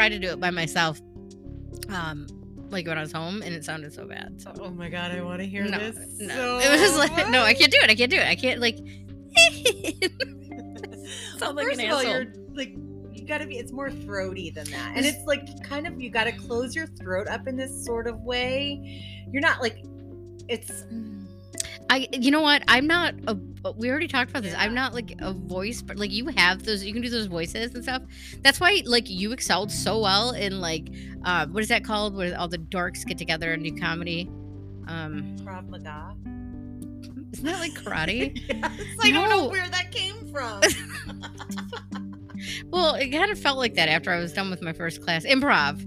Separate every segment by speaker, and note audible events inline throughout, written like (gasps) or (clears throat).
Speaker 1: tried to do it by myself, um, like when I was home, and it sounded so bad. So
Speaker 2: oh my god, I want to hear
Speaker 1: no,
Speaker 2: this.
Speaker 1: no,
Speaker 2: so
Speaker 1: it was like no, I can't do it. I can't do it. I can't like.
Speaker 2: Well, (laughs)
Speaker 1: Sound like
Speaker 2: first
Speaker 1: an
Speaker 2: of all, you're like you gotta be. It's more throaty than that, and it's like kind of you gotta close your throat up in this sort of way. You're not like it's.
Speaker 1: I, you know what? I'm not a. We already talked about this. I'm not like a voice, but like you have those. You can do those voices and stuff. That's why like you excelled so well in like, uh, what is that called? Where all the dorks get together and do comedy. Um,
Speaker 2: Krav Maga.
Speaker 1: isn't that like karate? (laughs)
Speaker 2: yes, I don't know where that came from. (laughs) (laughs)
Speaker 1: well, it kind of felt like that after I was done with my first class. Improv.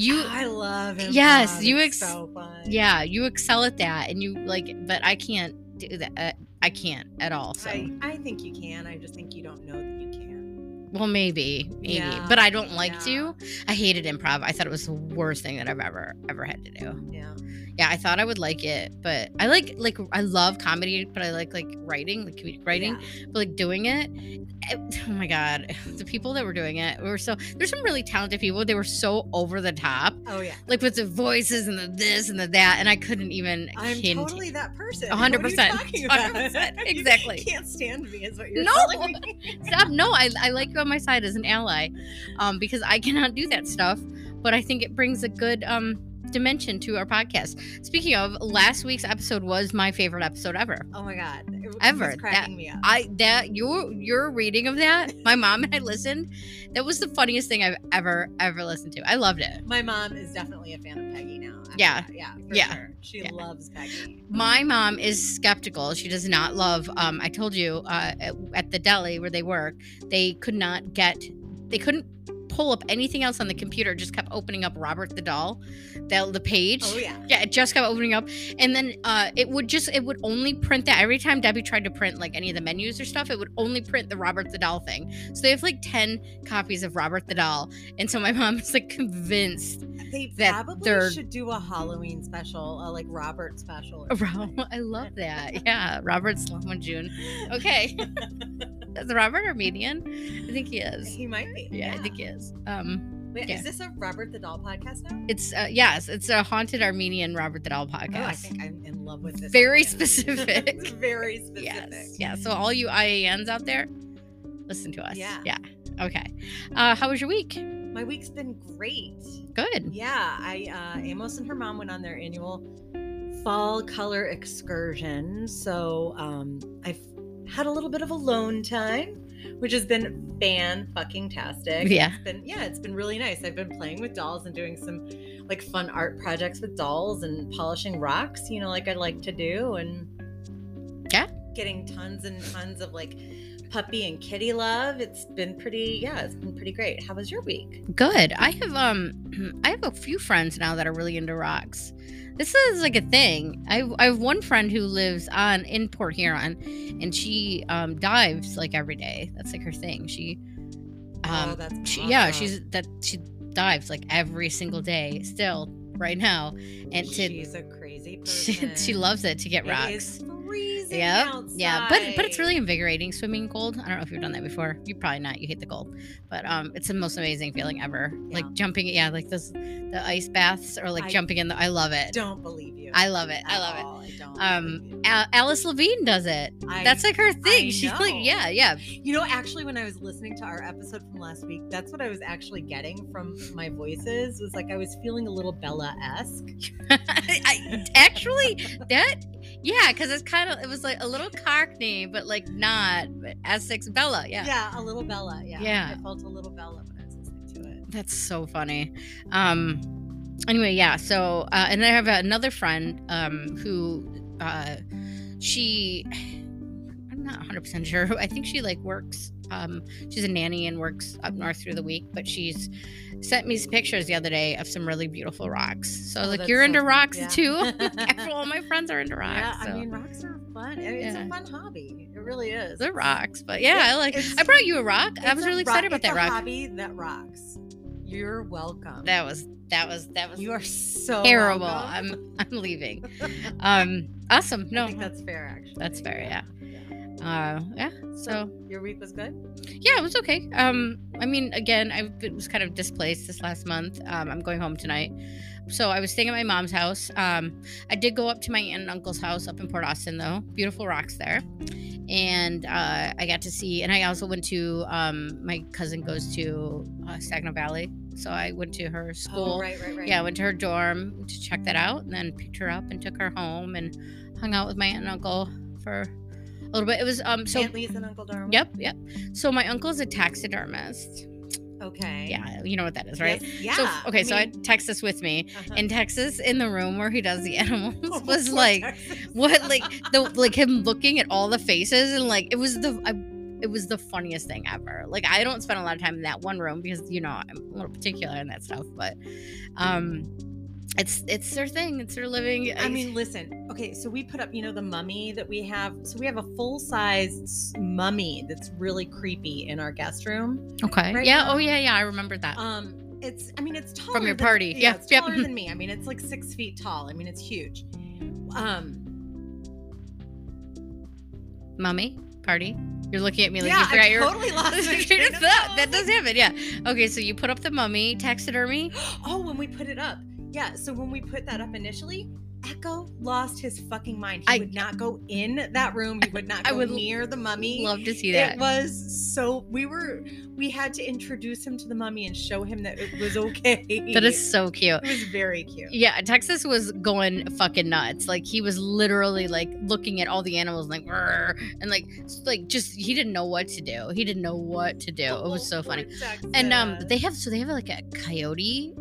Speaker 1: You,
Speaker 2: I love it.
Speaker 1: Yes, you
Speaker 2: it's
Speaker 1: ex-
Speaker 2: so fun.
Speaker 1: yeah, you excel at that, and you like, but I can't do that. Uh, I can't at all. So,
Speaker 2: I, I think you can. I just think you don't know that you can.
Speaker 1: Well, maybe, maybe,
Speaker 2: Yeah,
Speaker 1: but I don't like
Speaker 2: yeah.
Speaker 1: to. I hated improv. I thought it was the worst thing that I've ever ever had to do.
Speaker 2: Yeah.
Speaker 1: Yeah, I thought I would like it, but I like like I love comedy, but I like like writing, like comedic writing,
Speaker 2: Yeah.
Speaker 1: but like doing it, it- Oh my god, (laughs) the people that were doing it were so. There's some really talented people. They were so over the top,
Speaker 2: Oh yeah.
Speaker 1: like with the voices and the this and the that, and I couldn't even.
Speaker 2: I'm
Speaker 1: hint-
Speaker 2: totally that person.
Speaker 1: Hundred
Speaker 2: What are you
Speaker 1: percent.
Speaker 2: talking about?
Speaker 1: 100%, (laughs)
Speaker 2: You
Speaker 1: exactly.
Speaker 2: can't stand me, is what you're
Speaker 1: No. Stop. No, I, I like you my side as an ally, um, because I (laughs) cannot do that stuff. But I think it brings a good um dimension to our podcast. Speaking of, last week's episode was my favorite episode ever.
Speaker 2: Oh my god. It
Speaker 1: Ever.
Speaker 2: cracking me up.
Speaker 1: I that your your reading of that, my mom and I listened. That was the funniest thing I've ever ever listened to. I loved it.
Speaker 2: My mom is definitely a fan of Peggy now.
Speaker 1: Yeah.
Speaker 2: that. Yeah. For
Speaker 1: Yeah.
Speaker 2: Sure. She
Speaker 1: Yeah.
Speaker 2: loves Peggy.
Speaker 1: My mom is skeptical. She does not love. Um, I told you uh, at, at the deli where they work, they could not get. They couldn't pull up anything else on the computer. Just kept opening up Robert the doll, the the page.
Speaker 2: Oh yeah.
Speaker 1: Yeah, it just kept opening up, and then uh, it would just it would only print that every time Debbie tried to print like any of the menus or stuff, it would only print the Robert the Doll thing. So they have like ten copies of Robert the Doll, and so my (laughs) mom is like convinced.
Speaker 2: They
Speaker 1: That
Speaker 2: probably
Speaker 1: they're-
Speaker 2: should do a Halloween special, a like Robert special. or (laughs)
Speaker 1: I love (laughs) that. Yeah, Robert Sloan June. Okay, is Robert Armenian? I think he is.
Speaker 2: He might be.
Speaker 1: Yeah, I think he is. Um,
Speaker 2: Wait,
Speaker 1: yeah.
Speaker 2: Is this a Robert the Doll podcast now?
Speaker 1: it's uh, yes, it's a haunted Armenian Robert the Doll podcast.
Speaker 2: Oh, I think I'm in love with this.
Speaker 1: Very
Speaker 2: idea. (laughs)
Speaker 1: specific.
Speaker 2: Very (laughs) specific.
Speaker 1: Yes. Yeah. So all you IANs out there, listen to us.
Speaker 2: Yeah.
Speaker 1: Yeah. Okay. Uh, how was your week?
Speaker 2: My week's been great.
Speaker 1: Good.
Speaker 2: Yeah, I uh, Amos and her mom went on their annual fall color excursion, so um, I've had a little bit of alone time, which has been fan fucking tastic.
Speaker 1: Yeah.
Speaker 2: it's been yeah, it's been really nice. I've been playing with dolls and doing some like fun art projects with dolls and polishing rocks, you know, like I like to do, and
Speaker 1: Yeah.
Speaker 2: getting tons and tons of like puppy and kitty love. It's been pretty yeah, it's been pretty great. How was your week?
Speaker 1: Good. I have um, (clears throat) I have a few friends now that are really into rocks. This is like a thing. I I have one friend who lives on in Port Huron, and she um dives like every day. That's like her thing. She um
Speaker 2: oh, that's
Speaker 1: she, yeah she's that she dives like every single day still right now, and to
Speaker 2: she's a crazy person. (laughs)
Speaker 1: she, she loves it to get
Speaker 2: It
Speaker 1: rocks.
Speaker 2: is freezing
Speaker 1: Yeah,
Speaker 2: outside.
Speaker 1: yeah, but but it's really invigorating swimming cold. I don't know if you've done that before. You probably not. You hate the cold, but um, it's the most amazing feeling ever. Like jumping, yeah, like this the ice baths or like
Speaker 2: I
Speaker 1: jumping in the. I love it.
Speaker 2: don't believe you.
Speaker 1: I love it. I love it.
Speaker 2: I don't.
Speaker 1: Um. Al- Alice Levine does it.
Speaker 2: I-
Speaker 1: That's like her thing. She's like, yeah, yeah.
Speaker 2: you know, actually, when I was listening to our episode from last week, that's what I was actually getting from my voices. Was like I was feeling a little Bella esque. (laughs)
Speaker 1: Actually, that yeah, because it's kind of it was like a little Cockney, but like not but Essex Bella. Yeah.
Speaker 2: Yeah, a little Bella. Yeah,
Speaker 1: Yeah.
Speaker 2: I felt a little Bella when I was listening to it.
Speaker 1: That's so funny. Um anyway, yeah, so uh and I have another friend um who uh she not 100% sure. (laughs) I think she like works um she's a nanny and works up north through the week, but she's sent me some pictures the other day of some really beautiful rocks. So I was
Speaker 2: Oh,
Speaker 1: like you're
Speaker 2: so
Speaker 1: into
Speaker 2: fun.
Speaker 1: rocks
Speaker 2: Yeah.
Speaker 1: too. (laughs) (laughs) After all my friends are into rocks.
Speaker 2: yeah,
Speaker 1: so.
Speaker 2: I mean, rocks are fun. I mean, It's a fun hobby. It really is.
Speaker 1: the
Speaker 2: It's-
Speaker 1: rocks, but yeah,
Speaker 2: Yeah,
Speaker 1: I like. I brought you a rock. I was really
Speaker 2: rock-
Speaker 1: excited about
Speaker 2: it's
Speaker 1: that
Speaker 2: a
Speaker 1: rock.
Speaker 2: hobby that rocks. You're welcome.
Speaker 1: That was that was that was
Speaker 2: you are so
Speaker 1: terrible.
Speaker 2: welcome.
Speaker 1: I'm I'm leaving. Um, awesome. No,
Speaker 2: I think that's fair. Actually,
Speaker 1: that's fair, yeah. Uh, yeah. So
Speaker 2: your week was good.
Speaker 1: yeah, it was okay. Um, I mean, again, I was kind of displaced this last month. Um, I'm going home tonight, so I was staying at my mom's house. Um, I did go up to my aunt and uncle's house up in Port Austin, though. Beautiful rocks there, and uh, I got to see. And I also went to. Um, my cousin goes to uh, Saginaw Valley, so I went to her school.
Speaker 2: Oh, right, right, right.
Speaker 1: Yeah, I went to her dorm to check that out, and then picked her up and took her home and hung out with my aunt and uncle for a little bit. It was um so.
Speaker 2: Aunt Lisa and Uncle Darwin.
Speaker 1: Yep, yep. So my uncle's a taxidermist.
Speaker 2: Okay.
Speaker 1: Yeah, you know what that is, right?
Speaker 2: Yes, yeah.
Speaker 1: So okay, so I
Speaker 2: mean,
Speaker 1: Texas with me.
Speaker 2: uh-huh.
Speaker 1: In Texas, in the room where he does the (laughs) animals,
Speaker 2: Oh,
Speaker 1: was like
Speaker 2: Texas.
Speaker 1: what, like (laughs) the like him looking at all the faces and like it was the I, it was the funniest thing ever. Like I don't spend a lot of time in that one room because you know I'm a little particular in that stuff, but um, it's it's their thing. It's their living.
Speaker 2: I mean, listen. Okay, so we put up, you know, the mummy that we have. So we have a full size mummy that's really creepy in our guest room.
Speaker 1: okay,
Speaker 2: right
Speaker 1: yeah.
Speaker 2: now-
Speaker 1: Oh yeah, yeah. I remember that.
Speaker 2: Um, it's, I mean, it's taller from
Speaker 1: your
Speaker 2: than-
Speaker 1: party.
Speaker 2: Yeah,
Speaker 1: Yeah,
Speaker 2: it's
Speaker 1: yep.
Speaker 2: taller (laughs) than me. I mean, it's like six feet tall. I mean, it's huge. Um,
Speaker 1: Mummy party. You're looking at me like
Speaker 2: yeah,
Speaker 1: you forgot
Speaker 2: I
Speaker 1: your
Speaker 2: totally lost (laughs) my
Speaker 1: train
Speaker 2: train
Speaker 1: of
Speaker 2: of
Speaker 1: thought.
Speaker 2: thought.
Speaker 1: That does happen, yeah. Okay, so you put up the mummy taxidermy. (gasps)
Speaker 2: Oh, when we put it up. Yeah, so when we put that up initially, Echo lost his fucking mind. He
Speaker 1: I-
Speaker 2: would not go in that room. He would not go I
Speaker 1: would
Speaker 2: near the mummy.
Speaker 1: Love to see that.
Speaker 2: It was so we were we had to introduce him to the mummy and show him that it was okay.
Speaker 1: that is so cute.
Speaker 2: it was very cute.
Speaker 1: Yeah, Texas was going fucking nuts. Like he was literally like looking at all the animals like and like like just he didn't know what to do. He didn't know what to do. It was so funny. And um they have so they have like a coyote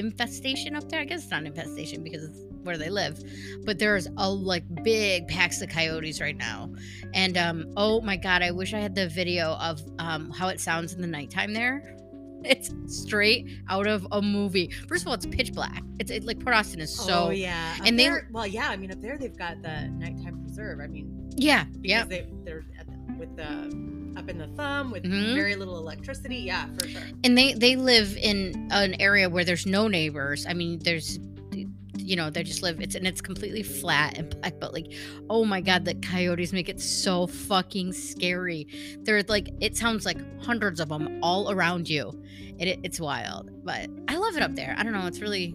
Speaker 1: infestation up there. I guess it's not infestation because it's where they live. But there's a like big packs of coyotes right now. And um oh my god, I wish I had the video of um how it sounds in the nighttime there. (laughs) It's straight out of a movie. First of all, it's pitch black. It's it, like Port Austin is so
Speaker 2: oh yeah, Up
Speaker 1: and they-
Speaker 2: there- well yeah. I mean, up there they've got the nighttime preserve. I mean,
Speaker 1: yeah, yeah.
Speaker 2: they they're at the, with the up in the thumb with
Speaker 1: Mhm.
Speaker 2: very little electricity. Yeah, for sure.
Speaker 1: and they they live in an area where there's no neighbors i mean there's you know they just live it's and it's completely flat and black but like oh my god the coyotes make it so fucking scary they're like it sounds like hundreds of them all around you it, it- it's wild but i love it up there i don't know it's really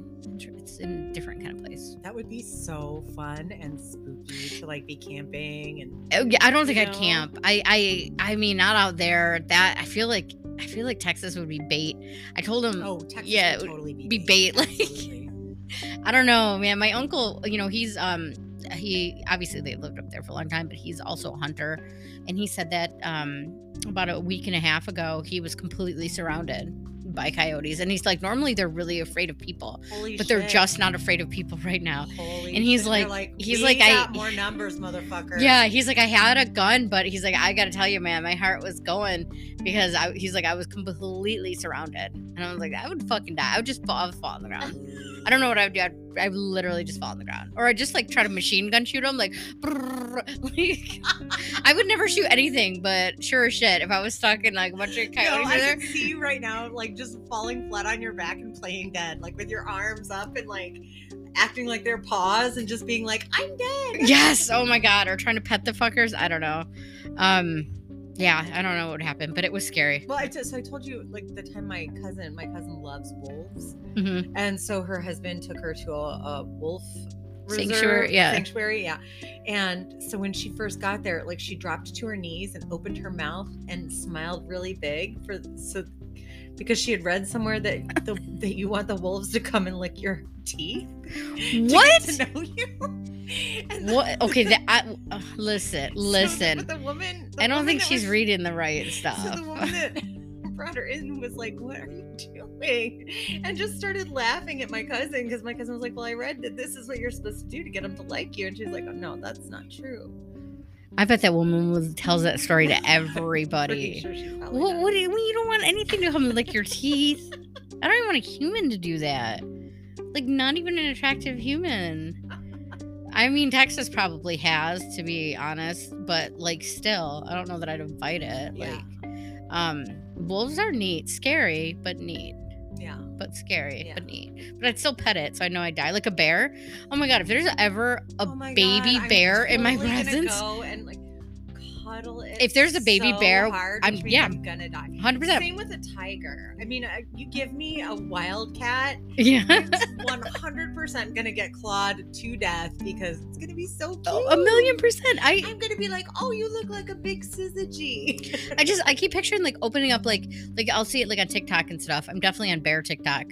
Speaker 1: it's in a different kind of place
Speaker 2: That would be so fun and spooky to like be camping and
Speaker 1: Oh, I don't think I'd
Speaker 2: know?
Speaker 1: camp. I, I, I mean, not out there. That I feel like, I feel like Texas would be bait. I told him,
Speaker 2: oh, Texas
Speaker 1: yeah,
Speaker 2: would
Speaker 1: it would
Speaker 2: totally be,
Speaker 1: be bait, (laughs) like-
Speaker 2: Absolutely.
Speaker 1: I don't know, man. My uncle, you know, he's um he obviously they lived up there for a long time, but he's also a hunter. And he said that um about a week and a half ago he was completely surrounded by coyotes. And he's like, normally they're really afraid of people,
Speaker 2: Holy
Speaker 1: but they're
Speaker 2: shit.
Speaker 1: just not afraid of people right now.
Speaker 2: Holy
Speaker 1: and he's.
Speaker 2: They're
Speaker 1: like- he's
Speaker 2: "We
Speaker 1: like, I-
Speaker 2: got more numbers, motherfucker.
Speaker 1: Yeah, he's like, I had a gun, but he's like, I gotta tell you, man, my heart was going because I, he's like, I was completely surrounded, and I was like, I would fucking die. I would just fall, I would fall on the ground. I don't know what I would do. I'd, I would literally just fall on the ground, or I just like try to machine gun shoot him, like, (laughs) like I would never shoot anything, but sure as shit, if I was stuck in like a bunch of
Speaker 2: No,
Speaker 1: coyotes
Speaker 2: I
Speaker 1: in there,
Speaker 2: can see you right now, like just falling flat on your back and playing dead, like with your arms up and like acting like they're paws and just being like, "I'm dead." (laughs)
Speaker 1: yes, oh my god, or trying to pet the fuckers. I don't know. Um, yeah, I don't know what happened, but it was scary.
Speaker 2: Well, I just so I told you like the time my cousin, my cousin loves wolves,
Speaker 1: hmm
Speaker 2: and so her husband took her to a, a wolf reserve,
Speaker 1: Sanctuary, yeah.
Speaker 2: sanctuary, yeah. And so when she first got there, like she dropped to her knees and opened her mouth and smiled really big for so because she had read somewhere that the that you want the wolves to come and lick your teeth.
Speaker 1: What?
Speaker 2: to know you. (laughs) And the-
Speaker 1: What? Okay, that I, (laughs) uh, listen, listen.
Speaker 2: but the woman, the
Speaker 1: I don't
Speaker 2: woman
Speaker 1: think she's
Speaker 2: was-
Speaker 1: reading the (laughs) right
Speaker 2: So
Speaker 1: stuff.
Speaker 2: the woman that brought her in was like, "What are you doing?" And just started laughing at my cousin because my cousin was like, "Well, I read that this is what you're supposed to do to get them to like you," and she's like, "Oh no, that's not true."
Speaker 1: I bet that woman was, tells that story to everybody.
Speaker 2: sure
Speaker 1: What, what do you, you don't want anything to come lick your teeth? I don't even want a human to do that. Like, not even an attractive human. I mean, Texas probably has, to be honest, but like, still, I don't know that I'd invite it.
Speaker 2: Yeah.
Speaker 1: Like, um, wolves are neat, scary, but neat. But scary,
Speaker 2: Yeah.
Speaker 1: but neat. But I'd still pet it, so I know I die like a bear. Oh my god, if there's ever a
Speaker 2: Oh
Speaker 1: baby
Speaker 2: God,
Speaker 1: bear in my presence,
Speaker 2: Go and like
Speaker 1: If there's a baby
Speaker 2: so
Speaker 1: bear, I'm- yeah.
Speaker 2: I'm gonna die.
Speaker 1: 100%.
Speaker 2: Same with a tiger. I mean, uh, you give me a wildcat, (laughs)
Speaker 1: Yeah.
Speaker 2: 100% gonna get clawed to death because it's gonna be so cute.
Speaker 1: Oh, a million percent. I
Speaker 2: I'm gonna be like, oh, you look like a big syzygy.
Speaker 1: I just I keep picturing like opening up like like I'll see it like on TikTok and stuff. I'm definitely on bear TikTok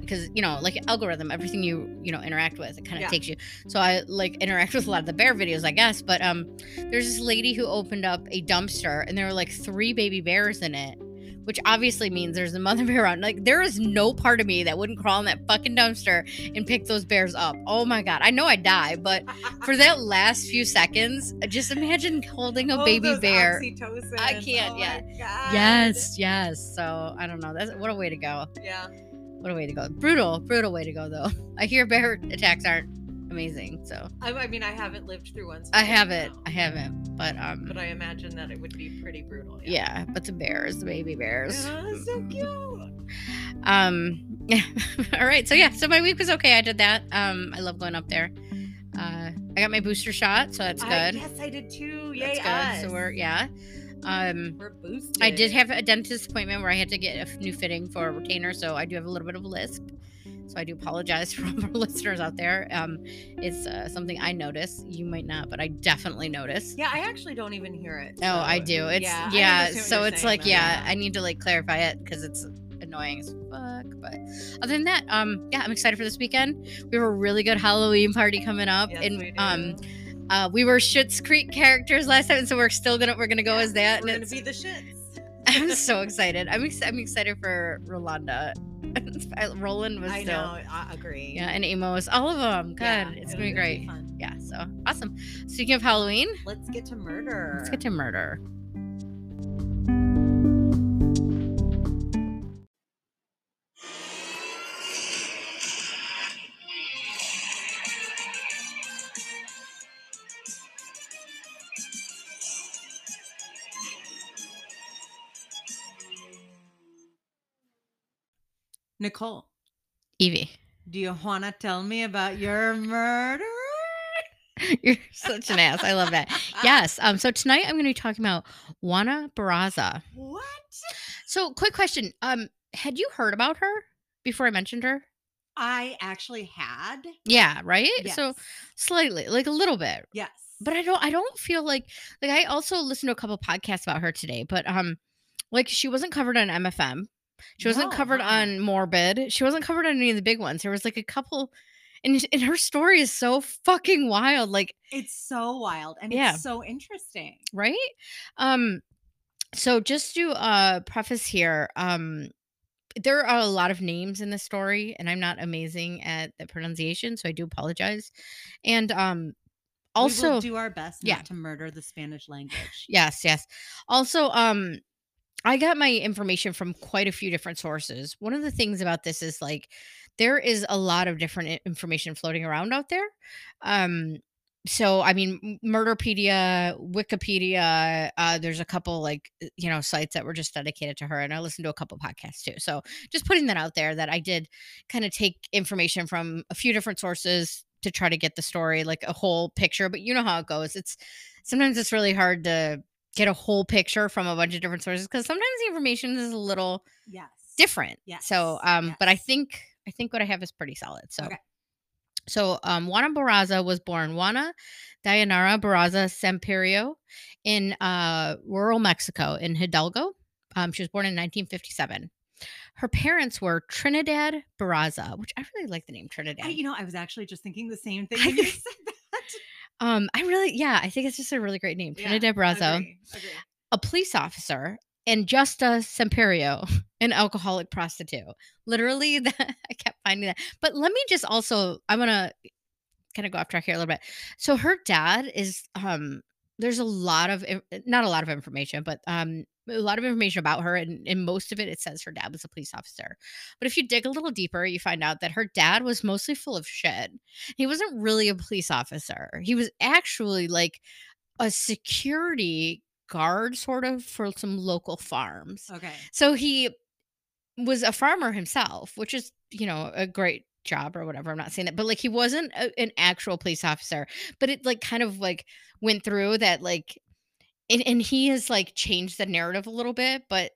Speaker 1: because you know like algorithm everything you you know interact with it kind of
Speaker 2: Yeah.
Speaker 1: takes you so i like interact with a lot of the bear videos i guess but um there's this lady who opened up a dumpster and there were like three baby bears in it which obviously means there's a mother (laughs) bear around like there is no part of me that wouldn't crawl in that fucking dumpster and pick those bears up oh my god i know i'd die but (laughs) for that last few seconds just imagine holding a
Speaker 2: Oh,
Speaker 1: baby bear
Speaker 2: oxytocin.
Speaker 1: I can't
Speaker 2: Oh God.
Speaker 1: Yes, yes. So I don't know. That's what a way to go.
Speaker 2: Yeah.
Speaker 1: What a way to go. Brutal, brutal way to go though. (laughs) I hear bear attacks aren't amazing, so
Speaker 2: I, I mean, I haven't lived through one. so
Speaker 1: I haven't. I haven't. But um,
Speaker 2: But I imagine that it would be pretty brutal.
Speaker 1: yeah. But the bears, the baby bears.
Speaker 2: Oh, so (laughs) cute.
Speaker 1: Um, yeah. (laughs) All right. So yeah. So my week was okay. I did that. Um, I love going up there. Uh, I got my booster shot, so that's
Speaker 2: I-
Speaker 1: good.
Speaker 2: yes, I did too. Yay,
Speaker 1: That's good.
Speaker 2: us.
Speaker 1: So we're yeah. Um,
Speaker 2: we're boosted.
Speaker 1: I did have a dentist appointment where I had to get a new fitting for a retainer, so I do have a little bit of a lisp. So I do apologize (laughs) for all our listeners out there. Um, it's uh, something I notice. You might not, but I definitely notice.
Speaker 2: Yeah, I actually don't even hear it.
Speaker 1: Oh, I do. It's
Speaker 2: yeah.
Speaker 1: yeah.
Speaker 2: I understand what
Speaker 1: so it's
Speaker 2: saying,
Speaker 1: like
Speaker 2: though,
Speaker 1: yeah, I need to like clarify it because it's annoying as fuck. But other than that, um, yeah, I'm excited for this weekend. We have a really good Halloween party coming up,
Speaker 2: Yes,
Speaker 1: and um, uh, we were Schitt's Creek characters last time, so we're still gonna we're gonna go as that.
Speaker 2: We're
Speaker 1: and
Speaker 2: gonna be the shits. (laughs)
Speaker 1: I'm so excited. I'm ex- I'm excited for Rolanda. (laughs) Roland was
Speaker 2: I
Speaker 1: still
Speaker 2: know. I agree.
Speaker 1: yeah, and Amos, all of them. God,
Speaker 2: Yeah,
Speaker 1: it's gonna be great.
Speaker 2: fun.
Speaker 1: yeah, so awesome. Speaking of Halloween,
Speaker 2: Let's get to murder.
Speaker 1: let's get to murder.
Speaker 2: Nicole.
Speaker 1: Evie,
Speaker 2: Do you want to tell me about your murder? (laughs)
Speaker 1: you're such an ass. I love that. (laughs) Yes. Um. So tonight I'm going to be talking about Juana Barraza.
Speaker 2: What?
Speaker 1: So, quick question. Um, had you heard about her before I mentioned her?
Speaker 2: I actually had.
Speaker 1: Yeah. Right.
Speaker 2: Yes.
Speaker 1: So slightly, like a little bit.
Speaker 2: yes.
Speaker 1: but I don't I don't feel like like I also listened to a couple podcasts about her today, but um like she wasn't covered on MFM. She wasn't
Speaker 2: No,
Speaker 1: covered
Speaker 2: uh-uh.
Speaker 1: on Morbid. She wasn't covered on any of the big ones. There was like a couple and and her story is so fucking wild like
Speaker 2: It's so wild and
Speaker 1: Yeah.
Speaker 2: it's so interesting.
Speaker 1: right? Um so just to uh preface here, um there are a lot of names in this story and I'm not amazing at the pronunciation, so I do apologize. And um also
Speaker 2: do our best not
Speaker 1: yeah.
Speaker 2: to murder the Spanish language.
Speaker 1: Yes, yes. Also, um, I got my information from quite a few different sources. One of the things about this is like there is a lot of different information floating around out there. Um, so I mean, Murderpedia, Wikipedia. Uh, there's a couple like uh, you know sites that were just dedicated to her, and I listened to a couple podcasts too. So just putting that out there that I did kind of take information from a few different sources to try to get the story like a whole picture. But you know how it goes. It's sometimes it's really hard to get a whole picture from a bunch of different sources because sometimes the information is a little
Speaker 2: Yes.
Speaker 1: different. So
Speaker 2: Yes,
Speaker 1: um but I think I think what I have is pretty solid. So
Speaker 2: Okay.
Speaker 1: so um Juana Barraza was born Juana Dayanara Barraza Samperio in uh rural Mexico in Hidalgo. Um she was born in 1957. Her parents were Trinidad Barraza, which I really like the name Trinidad.
Speaker 2: I, you know, I was actually just thinking the same thing
Speaker 1: um I really yeah, I think it's just a really great name.
Speaker 2: Yeah,
Speaker 1: Trinidad Barraza.
Speaker 2: agree, agree.
Speaker 1: a police officer and Justa Semperio, (laughs) an alcoholic prostitute. Literally, (laughs) that I kept finding that. But let me just also, I'm gonna kind of go off track here a little bit. So her dad is, um, there's a lot of, not a lot of information, but um, a lot of information about her, and, and most of it, it says her dad was a police officer. But if you dig a little deeper, you find out that her dad was mostly full of shit. He wasn't really a police officer. He was actually like a security guard sort of for some local farms.
Speaker 2: Okay.
Speaker 1: So he was a farmer himself, which is, you know, a great job or whatever. I'm not saying that, but like he wasn't a, an actual police officer, but it like kind of like went through that like and, and he has like changed the narrative a little bit, but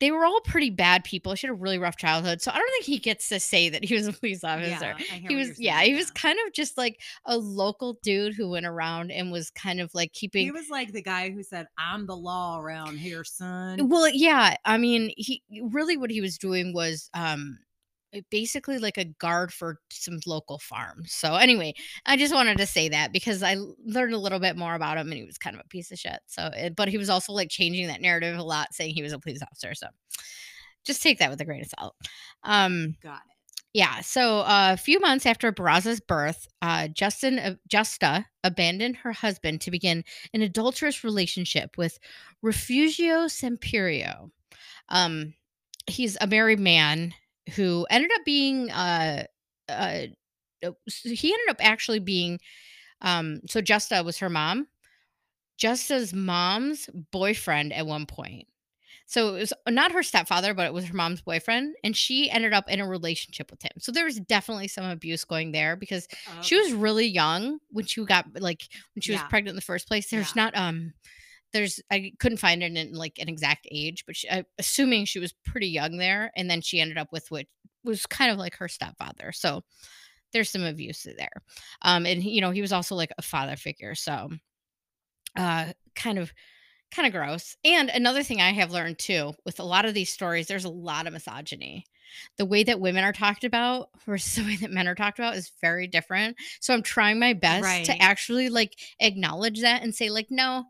Speaker 1: they were all pretty bad people. She had a really rough childhood. So I don't think he gets to say that he was a police officer.
Speaker 2: Yeah,
Speaker 1: he was yeah, he was kind of just like a local dude who went around and was kind of like keeping
Speaker 2: He was like the guy who said, "I'm the law around here, son."
Speaker 1: Well, yeah. I mean, he really what he was doing was um basically like a guard for some local farms. So anyway, I just wanted to say that because I learned a little bit more about him and he was kind of a piece of shit. So it, but he was also like changing that narrative a lot saying he was a police officer. So just take that with a grain of salt. Um
Speaker 2: Got it.
Speaker 1: yeah, so uh, a few months after Barraza's birth, uh, Justin uh, Justa abandoned her husband to begin an adulterous relationship with Refugio Semperio. Um, he's a married man who ended up being uh, uh, uh, he ended up actually being um, so Justa was her mom, Justa's mom's boyfriend at one point. So it was not her stepfather, but it was her mom's boyfriend, and she ended up in a relationship with him. So there was definitely some abuse going there because she was really young when she got like when she was pregnant in the first place. There's
Speaker 2: Yeah.
Speaker 1: not um there's I couldn't find it in like an exact age, but she, I, assuming she was pretty young there, and then she ended up with what was kind of like her stepfather. So there's some abuse there, um, and you know he was also like a father figure, so uh, kind of kind of gross. And another thing I have learned too with a lot of these stories, there's a lot of misogyny. The way that women are talked about versus (laughs) the way that men are talked about is very different. So I'm trying my best
Speaker 2: Right.
Speaker 1: to actually like acknowledge that and say like no,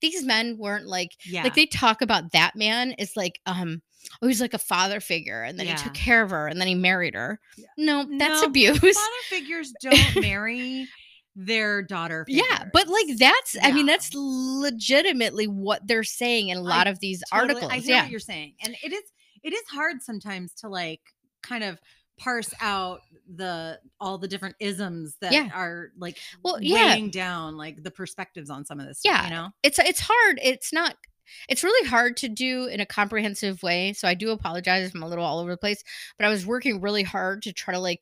Speaker 1: these men weren't like
Speaker 2: Yeah.
Speaker 1: like they talk about that man is like um oh he's like a father figure and then he took care of her and then he married her.
Speaker 2: Yeah.
Speaker 1: No, that's
Speaker 2: No,
Speaker 1: abuse.
Speaker 2: Father figures don't marry their daughter. (laughs)
Speaker 1: Yeah, but like
Speaker 2: figures.
Speaker 1: that's I mean that's legitimately what they're saying in a lot of these
Speaker 2: Totally-
Speaker 1: articles.
Speaker 2: I hear
Speaker 1: yeah.
Speaker 2: what you're saying, and it is it is hard sometimes to like kind of parse out the all the different isms that
Speaker 1: Yeah.
Speaker 2: are like
Speaker 1: Well, yeah.
Speaker 2: weighing down like the perspectives on some of this. stuff,
Speaker 1: Yeah.
Speaker 2: you know.
Speaker 1: it's it's hard it's not it's really hard to do in a comprehensive way so i do apologize if i'm a little all over the place but i was working really hard to try to like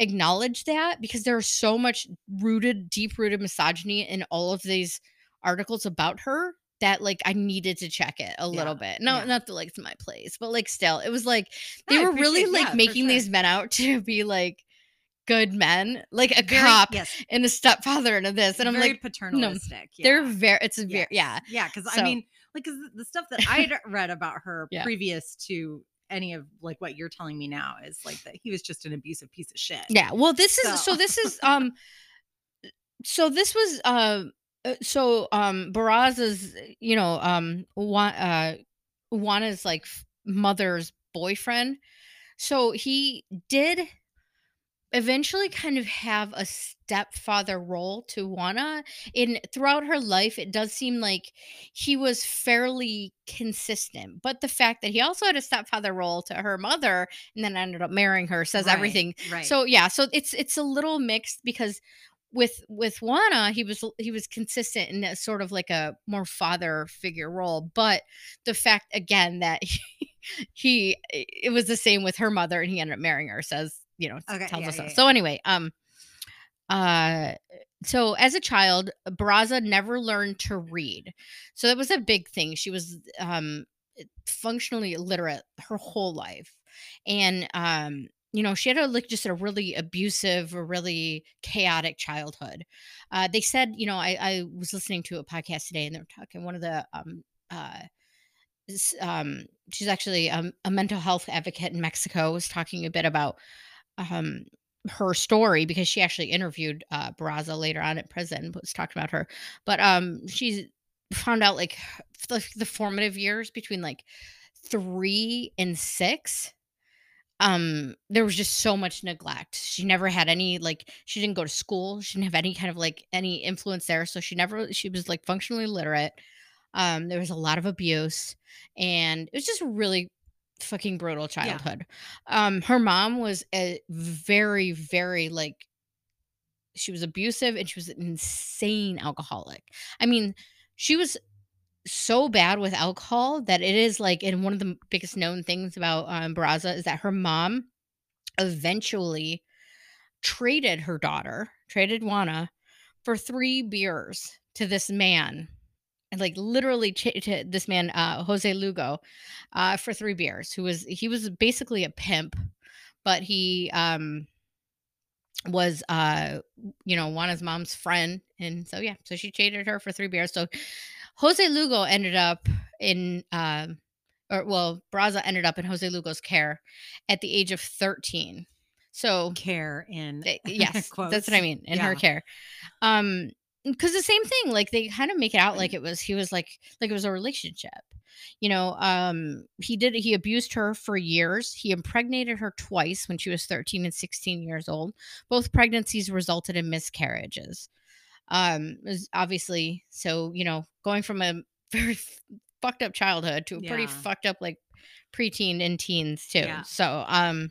Speaker 1: acknowledge that because there's so much rooted deep rooted misogyny in all of these articles about her that like i needed to check it a little bit no
Speaker 2: yeah.
Speaker 1: not that like it's my place but like still it was like they were really like
Speaker 2: yeah,
Speaker 1: making
Speaker 2: sure.
Speaker 1: these men out (laughs) to be like good men like a
Speaker 2: Very-
Speaker 1: cop
Speaker 2: yes,
Speaker 1: and a stepfather and a this and i'm like
Speaker 2: paternalistic.
Speaker 1: they're very it's a very yeah
Speaker 2: yeah because
Speaker 1: So-
Speaker 2: i mean like cause the stuff that (laughs) I'd read about her
Speaker 1: Yeah.
Speaker 2: previous to any of like what you're telling me now is like that he was just an abusive piece of shit
Speaker 1: Yeah. Well, this is so,
Speaker 2: So-
Speaker 1: this is um so this was uh, so um Barraza's you know um Juan uh Juana's like mother's boyfriend. So he did eventually kind of have a stepfather role to Juana. In throughout her life it does seem like he was fairly consistent but the fact that he also had a stepfather role to her mother and then ended up marrying her says
Speaker 2: Right,
Speaker 1: everything.
Speaker 2: right.
Speaker 1: So yeah, so it's it's a little mixed because with with Juana, he was he was consistent in a sort of like a more father figure role, but the fact again that (laughs) he, he it was the same with her mother and he ended up marrying her says, you know,
Speaker 2: Okay,
Speaker 1: tells
Speaker 2: yeah,
Speaker 1: us so.
Speaker 2: yeah, yeah.
Speaker 1: So anyway, um uh so as a child, Braza never learned to read. So that was a big thing. She was um functionally illiterate her whole life. And um you know she had a like just a really abusive a really chaotic childhood. Uh they said you know i i was listening to a podcast today and they were talking one of the um uh um she's actually um, a mental health advocate in mexico was talking a bit about um her story because she actually interviewed uh Barraza later on at prison was talking about her. But um she's found out like the, the formative years between like three and six um there was just so much neglect. She never had any like she didn't go to school. She didn't have any kind of like any influence there so she never she was like functionally literate. Um there was a lot of abuse and it was just really fucking brutal childhood. Um her mom was a very very like she was abusive and she was an insane alcoholic. I mean she was so bad with alcohol that it is like and one of the biggest known things about um, Barraza is that her mom eventually traded her daughter, traded Juana for three beers to this man and like literally ch- to this man uh Jose Lugo uh for three beers who was he was basically a pimp but he um was uh you know Juana's mom's friend and so yeah so she traded her for three beers so Jose Lugo ended up in um or well Braza ended up in Jose Lugo's care at the age of 13 so
Speaker 2: Care in (laughs)
Speaker 1: yes that's what I mean in her care. Um because the same thing like they kind of make it out like it was he was like like it was a relationship you know um he did he abused her for years. He impregnated her twice when she was 13 and 16 years old. Both pregnancies resulted in miscarriages um was obviously so you know going from a (laughs) very fucked up childhood to a pretty fucked up like preteen and teens too
Speaker 2: Yeah.
Speaker 1: so um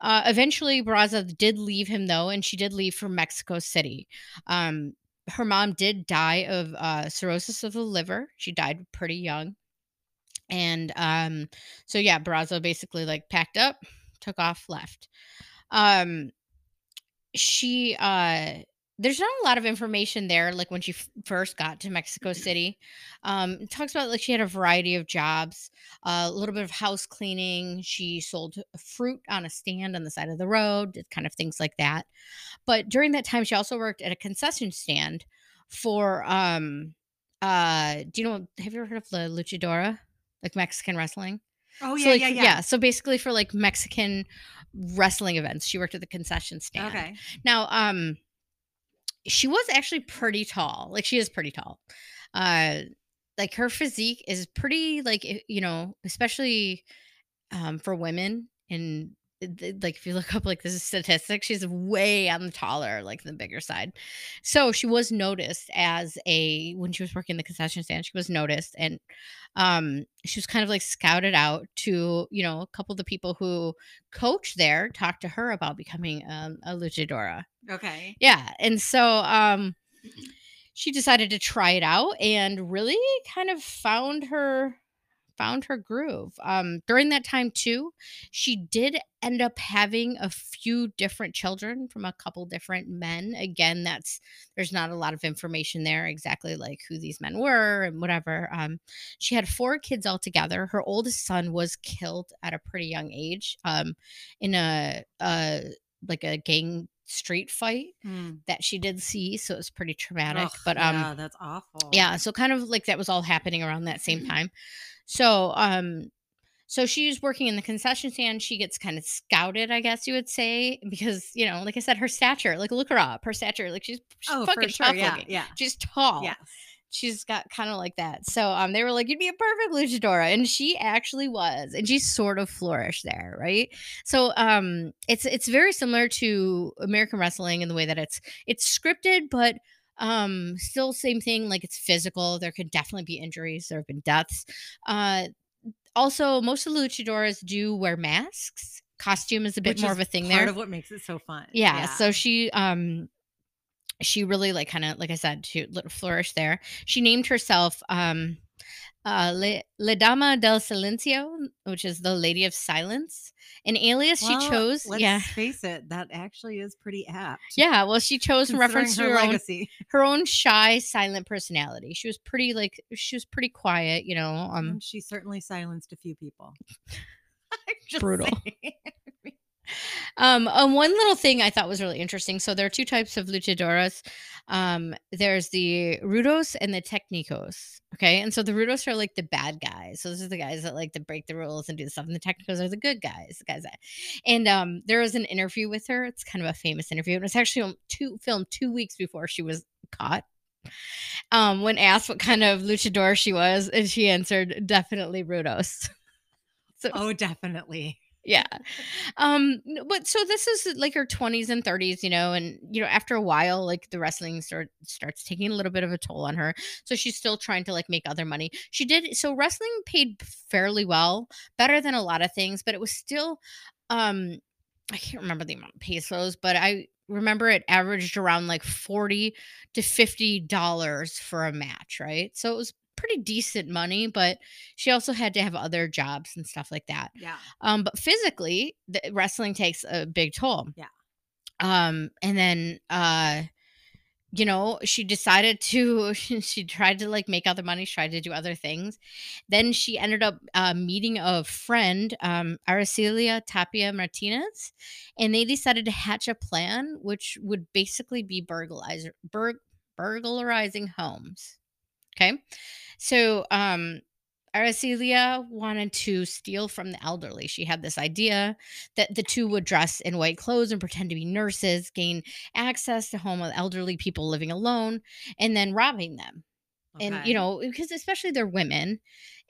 Speaker 1: uh, eventually, Braza did leave him though, and she did leave for Mexico City. Um, her mom did die of uh, cirrhosis of the liver. She died pretty young, and um, so yeah, Braza basically like packed up, took off, left. Um, she uh, there's not a lot of information there. Like when she f- first got to Mexico City, um, it talks about like she had a variety of jobs uh, a little bit of house cleaning. She sold fruit on a stand on the side of the road, did kind of things like that. But during that time, she also worked at a concession stand for um uh do you know have you ever heard of the luchadora like mexican wrestling
Speaker 2: Oh
Speaker 1: so
Speaker 2: yeah, yeah, yeah.
Speaker 1: so basically for like mexican wrestling events she worked at the concession stand
Speaker 2: Okay.
Speaker 1: now, um, she was actually pretty tall. Like she is pretty tall. Uh, like her physique is pretty like you know, especially um for women th- like if you look (laughs) up like this statistic, she's way on the taller, like the bigger side. So she was noticed as a when she was working the concession stand, she was noticed and um she was kind of like scouted out to, you know, a couple of the people who coach there talked to her about becoming um, a luchadora.
Speaker 2: Okay.
Speaker 1: Yeah. And so um she decided to try it out and really kind of found her found her groove. Um during that time too, she did end up having a few different children from a couple different men. Again, that's there's not a lot of information there exactly like who these men were and whatever. Um she had four kids altogether. Her oldest son was killed at a pretty young age um in a uh like a gang street fight
Speaker 2: Mm.
Speaker 1: that she did see so it was pretty traumatic but um
Speaker 2: yeah, that's awful.
Speaker 1: yeah so kind of like that was all happening around that same (clears throat) time so um so she's working in the concession stand she gets kind of scouted i guess you would say because you know like i said her stature like look her up her stature like she's, she's
Speaker 2: Oh,
Speaker 1: fucking
Speaker 2: sure.
Speaker 1: tough
Speaker 2: Yeah,
Speaker 1: looking
Speaker 2: yeah,
Speaker 1: she's tall
Speaker 2: Yeah,
Speaker 1: she's got kind of like that. So um they were like, You'd be a perfect luchadora. And she actually was. And she sort of flourished there, right? So um it's it's very similar to American wrestling in the way that it's it's scripted, but um still same thing, like it's physical. There could definitely be injuries, there have been deaths. Uh also most of the luchadoras do wear masks. Costume is a bit
Speaker 2: Which
Speaker 1: more of a thing
Speaker 2: part
Speaker 1: there
Speaker 2: of what makes it so fun.
Speaker 1: yeah, so she um she really like kind of like i said she flourished there she named herself um uh Le, Le dama del silencio which is the lady of silence an alias
Speaker 2: Well,
Speaker 1: she chose
Speaker 2: Let's
Speaker 1: yeah
Speaker 2: face it, that actually is pretty apt.
Speaker 1: yeah well she chose in reference to
Speaker 2: considering
Speaker 1: her own, (laughs) her own shy silent personality she was pretty like she was pretty quiet you know um
Speaker 2: And she certainly silenced a few people. (laughs)
Speaker 1: Brutal. Um, um, one little thing I thought was really interesting. So there are two types of luchadoras. Um, there's the rudos and the technicos. Okay, and so the rudos are like the bad guys. So those are the guys that like to break the rules and do the stuff, and the technicos are the good guys. The guys that. And um, there was an interview with her. It's kind of a famous interview. It was actually two filmed two weeks before she was caught. Um, when asked what kind of luchador she was, and she answered, "Definitely rudos." (laughs) So
Speaker 2: Oh, definitely.
Speaker 1: Yeah. Um but so this is like her 20s and 30s you know and you know after a while like the wrestling start starts taking a little bit of a toll on her so she's still trying to like make other money. She did so wrestling paid fairly well better than a lot of things but it was still um i can't remember the amount of pesos but i remember it averaged around like 40 to 50 dollars for a match right? So it was pretty decent money but she also had to have other jobs and stuff like that
Speaker 2: Yeah.
Speaker 1: um, but physically, the wrestling takes a big toll.
Speaker 2: Yeah.
Speaker 1: Um, and then uh you know, she decided to, (laughs) she tried to like make other money, she tried to do other things. Then she ended up uh, meeting a friend, um, Aracelia Tapia Martinez, and they decided to hatch a plan which would basically be burglarizing homes. Okay. So, um, Aracelia wanted to steal from the elderly. She had this idea that the two would dress in white clothes and pretend to be nurses, gain access to home of elderly people living alone, and then robbing them. And you know, because especially they're women,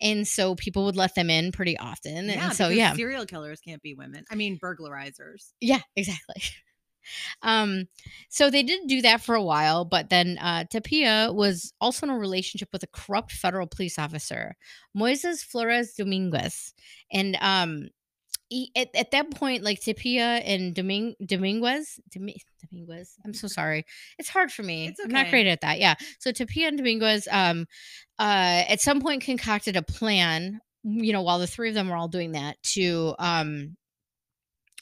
Speaker 1: and so people would let them in pretty often.
Speaker 2: Yeah,
Speaker 1: and so yeah,
Speaker 2: serial killers can't be women. I mean, burglarizers.
Speaker 1: yeah, exactly. (laughs) Um, so they did do that for a while, but then uh, Tapia was also in a relationship with a corrupt federal police officer, Moises Flores Dominguez, and um, he, at, at that point, like Tapia and Domin- Dominguez, Domi- Dominguez, I'm so sorry, it's hard for me.
Speaker 2: It's
Speaker 1: I'm not great at that. Yeah, so Tapia and Dominguez, um, uh, at some point concocted a plan. You know, while the three of them were all doing that to um,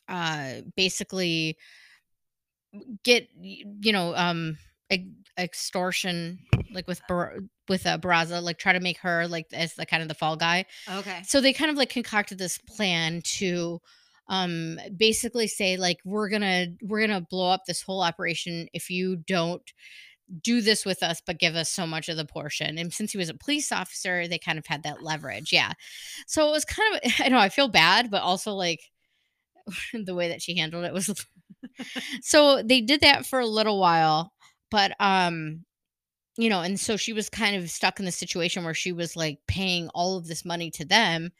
Speaker 1: uh, basically get you know um extortion like with Bar- with uh, Barraza like try to make her like as the kind of the fall guy.
Speaker 2: Okay.
Speaker 1: so they kind of like concocted this plan to um basically say like we're gonna we're gonna blow up this whole operation if you don't do this with us but give us so much of the portion. And since he was a police officer they kind of had that leverage yeah. So it was kind of (laughs) i know i feel bad but also like (laughs) the way that she handled it was so they did that for a little while but um you know and so she was kind of stuck in the situation where she was like paying all of this money to them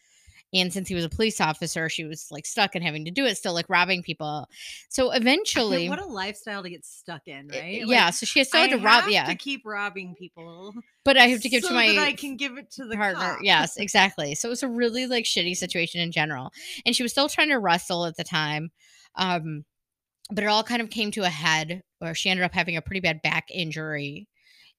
Speaker 1: and since he was a police officer she was like stuck and having to do it still like robbing people so eventually
Speaker 2: what a lifestyle to get stuck in, right?
Speaker 1: yeah
Speaker 2: Like,
Speaker 1: so she still had to rob yeah
Speaker 2: to keep robbing people,
Speaker 1: but i have to give
Speaker 2: so
Speaker 1: to my
Speaker 2: I can give it to the
Speaker 1: partner.
Speaker 2: cop.
Speaker 1: Yes, exactly. So it was a really like shitty situation in general. And she was still trying to wrestle at the time. Um, but it all kind of came to a head where she ended up having a pretty bad back injury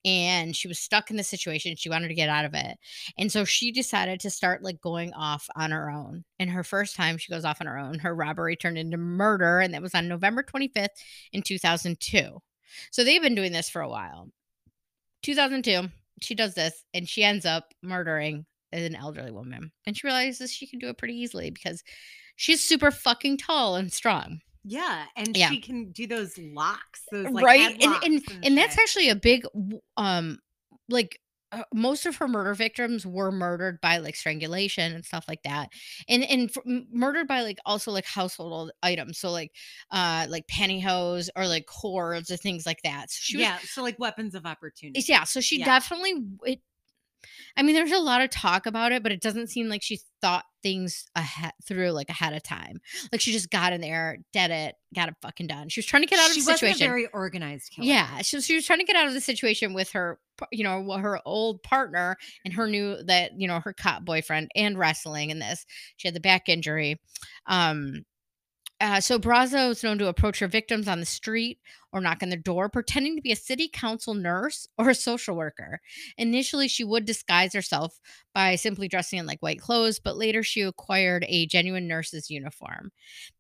Speaker 1: and she was stuck in the situation. She wanted to get out of it. And so she decided to start like going off on her own. And her first time she goes off on her own, her robbery turned into murder. And that was on November 25th in 2002. So they've been doing this for a while. 2002, she does this and she ends up murdering an elderly woman. And she realizes she can do it pretty easily because she's super fucking tall and strong.
Speaker 2: Yeah, and
Speaker 1: Yeah.
Speaker 2: she can do those locks, those like
Speaker 1: right?
Speaker 2: head
Speaker 1: And and and that's actually a big um like uh, most of her murder victims were murdered by like strangulation and stuff like that and and f- murdered by like also like household items so like uh like pantyhose or like cords or things like that so she was
Speaker 2: yeah, so like weapons of opportunity.
Speaker 1: yeah so she
Speaker 2: Yeah.
Speaker 1: definitely it I mean, there's a lot of talk about it, but it doesn't seem like she thought things ahead through like ahead of time. Like she just got in there, did it, got it fucking done. She was trying to get out of
Speaker 2: she
Speaker 1: the situation.
Speaker 2: a very organized killer.
Speaker 1: yeah, she was, she was trying to get out of the situation with her, you know, her old partner and her new that you know her cop boyfriend and wrestling in this. She had the back injury. Um, uh, so Brazo is known to approach her victims on the street or knock on their door, pretending to be a city council nurse (laughs) or a social worker. Initially, she would disguise herself by simply dressing in like white clothes, but later she acquired a genuine nurse's uniform.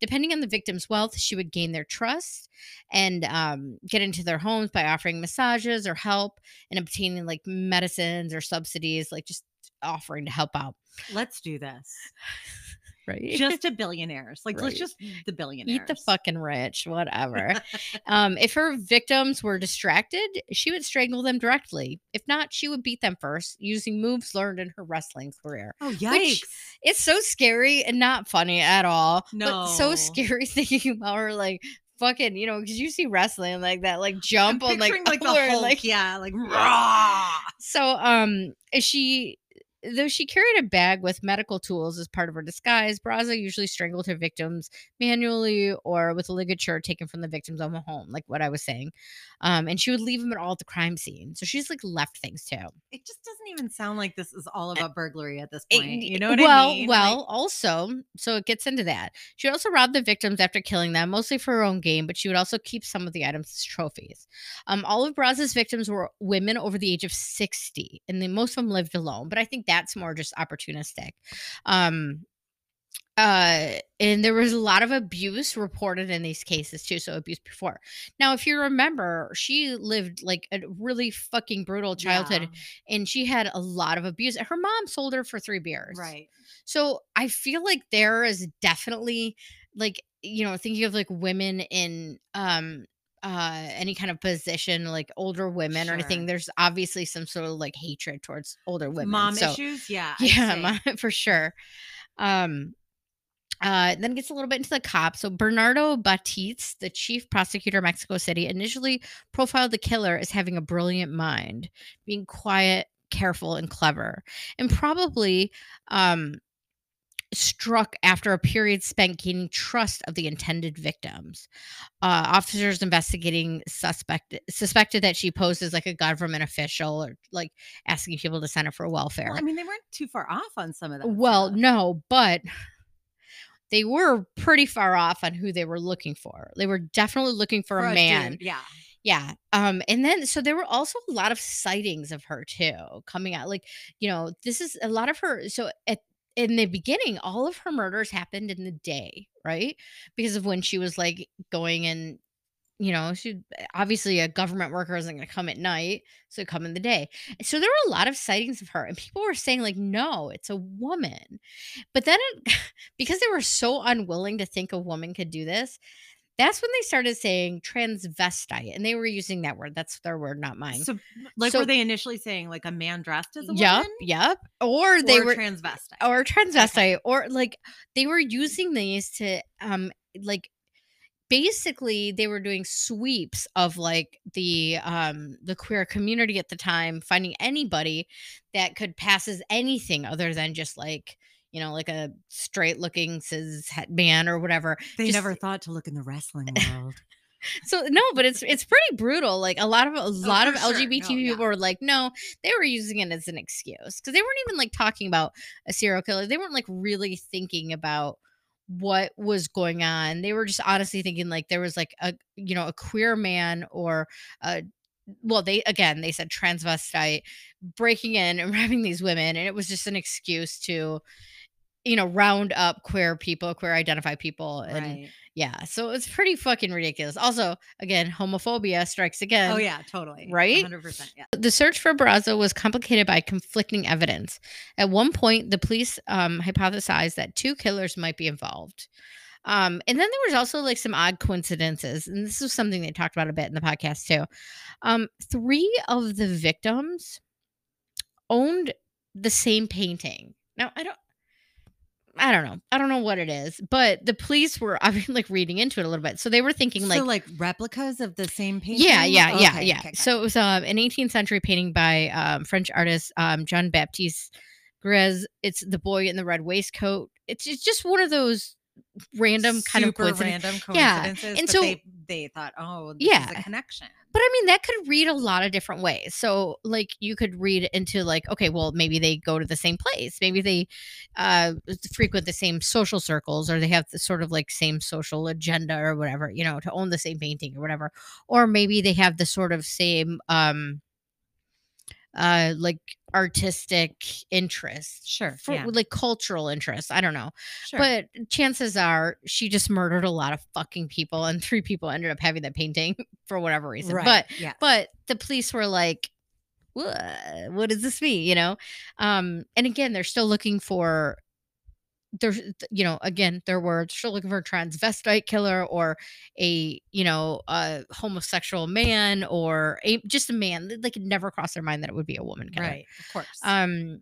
Speaker 1: Depending on the victim's wealth, she would gain their trust and um, get into their homes by offering massages or help and obtaining like medicines or subsidies, like just offering to help out.
Speaker 2: Let's do this.
Speaker 1: Right.
Speaker 2: Just to (laughs) billionaires. Like
Speaker 1: Right.
Speaker 2: let's just the billionaires.
Speaker 1: eat the fucking rich, whatever. (laughs) um, if her victims were distracted, she would strangle them directly. If not, she would beat them first using moves learned in her wrestling career.
Speaker 2: Oh yikes.
Speaker 1: It's so scary and not funny at all. But so
Speaker 2: No.
Speaker 1: scary (laughs) thinking about her like fucking, you know, because you see wrestling like that, like jump on like,
Speaker 2: like the Hulk,
Speaker 1: like
Speaker 2: yeah, like raw.
Speaker 1: so um is she though she carried a bag with medical tools as part of her disguise, Braza usually strangled her victims manually or with a ligature taken from the victim's own home, like what I was saying. Um, and she would leave them at all at the crime scene. So she's like left things too.
Speaker 2: It just doesn't even sound like this is all about burglary at this
Speaker 1: It-
Speaker 2: point. you know what
Speaker 1: well,
Speaker 2: I mean?
Speaker 1: well,
Speaker 2: Like,
Speaker 1: also, so it gets into that. She also robbed the victims after killing them, mostly for her own gain, but she would also keep some of the items as trophies. Um, all of Braza's victims were women over the age of 60, and most of them lived alone, but I think that's more just opportunistic. Um, uh and there was a lot of abuse reported in these cases too so abuse before now if you remember she lived like a really fucking brutal childhood and she had a lot of abuse her mom sold her for three beers
Speaker 2: right.
Speaker 1: so i feel like there is definitely like you know thinking of like women in um uh any kind of position like older women or anything there's obviously some sort of like hatred towards older women
Speaker 2: Mom
Speaker 1: so
Speaker 2: issues, yeah.
Speaker 1: Yeah my- (laughs) for sure um uh, then gets a little bit into the cops. So Bernardo Batiz, the chief prosecutor of Mexico City, initially profiled the killer as having a brilliant mind, being quiet, careful, and clever, and probably um, struck after a period spent gaining trust of the intended victims. Uh, officers investigating suspect suspected that she posed as like a government official or like asking people to sign up for welfare.
Speaker 2: Well, I mean, they weren't too far off on some of that.
Speaker 1: Well,
Speaker 2: stuff.
Speaker 1: no, but they were pretty far off on who they were looking for. They were definitely looking for,
Speaker 2: For
Speaker 1: a
Speaker 2: dude,
Speaker 1: man.
Speaker 2: yeah.
Speaker 1: Yeah. Um and then so there were also a lot of sightings of her too coming out like, you know, this is a lot of her so at in the beginning all of her murders happened in the day, right? Because of when she was like going and you know, she obviously a government worker isn't going to come at night, so come in the day. So there were a lot of sightings of her, and people were saying like, "No, it's a woman." But then, it, (laughs) because they were so unwilling to think a woman could do this, that's when they started saying transvestite, and they were using that word. That's their word, not mine.
Speaker 2: So, like,
Speaker 1: So-
Speaker 2: were they initially saying like a man dressed as a
Speaker 1: Yep,
Speaker 2: woman?
Speaker 1: yep. Or they
Speaker 2: or
Speaker 1: were
Speaker 2: transvestite.
Speaker 1: or transvestite or like they were using these to um like basically they were doing sweeps of like the um the queer community at the time finding anybody that could pass as anything other than just like you know like a straight looking cis het man or whatever
Speaker 2: they
Speaker 1: just-
Speaker 2: never thought to look in the wrestling (laughs) world.
Speaker 1: so no but it's it's pretty brutal like a lot of a oh, lot of
Speaker 2: Oh, sure.
Speaker 1: lgbt
Speaker 2: No, yeah.
Speaker 1: people were like no they were using it as an excuse because they weren't even like talking about a serial killer they weren't like really thinking about what was going on they were just honestly thinking like there was like a you know a queer man or a well they again they said transvestite breaking in and (laughs) robbing these women and it was just an excuse to you know round up queer people queer identified people and
Speaker 2: right.
Speaker 1: yeah, so it's pretty fucking ridiculous. Also, again, homophobia strikes again.
Speaker 2: Oh yeah, totally.
Speaker 1: Right?
Speaker 2: Hundred percent. Yeah.
Speaker 1: The search for Barraza was complicated by conflicting evidence. At one point, the police um, hypothesized that two killers might be involved. Um, and then there was also like some odd coincidences, and this is something they talked about a bit in the podcast too. Um, three of the victims owned the same painting. Now, I don't. I don't know. I don't know what it is, but the police were (laughs) I mean like reading into it a little bit. So they were thinking like
Speaker 2: so like replicas of the same painting.
Speaker 1: yeah, yeah, yeah,
Speaker 2: Okay,
Speaker 1: yeah.
Speaker 2: okay,
Speaker 1: so it was um, an 18th century painting by um, French artist um, Jean Baptiste Greuze. It's the boy in the red waistcoat. It's, it's just one of those random kind of
Speaker 2: Super
Speaker 1: coincidence.
Speaker 2: random
Speaker 1: Yeah,
Speaker 2: coincidences.
Speaker 1: and
Speaker 2: but
Speaker 1: so-
Speaker 2: they they thought, oh,
Speaker 1: Yeah.
Speaker 2: a connection.
Speaker 1: But I mean, that could read a lot of different ways. So, like, you could read into like, okay, well, maybe they go to the same place, maybe they uh, frequent the same social circles, or they have the sort of like same social agenda or whatever, you know, to own the same painting or whatever, or maybe they have the sort of same, um, uh, like artistic interest,
Speaker 2: Sure.
Speaker 1: for,
Speaker 2: yeah.
Speaker 1: like cultural interest. I don't know.
Speaker 2: Sure.
Speaker 1: But chances are she just murdered a lot of fucking people, and three people ended up having that painting (laughs) for whatever reason.
Speaker 2: right.
Speaker 1: But
Speaker 2: yeah.
Speaker 1: but the police were like, what, what does this mean? You know? Um, and again, they're still looking for there's you know again their words still looking for a transvestite killer or a you know a homosexual man or a just a man they could never cross their mind that it would be a woman killer
Speaker 2: right. Of course.
Speaker 1: um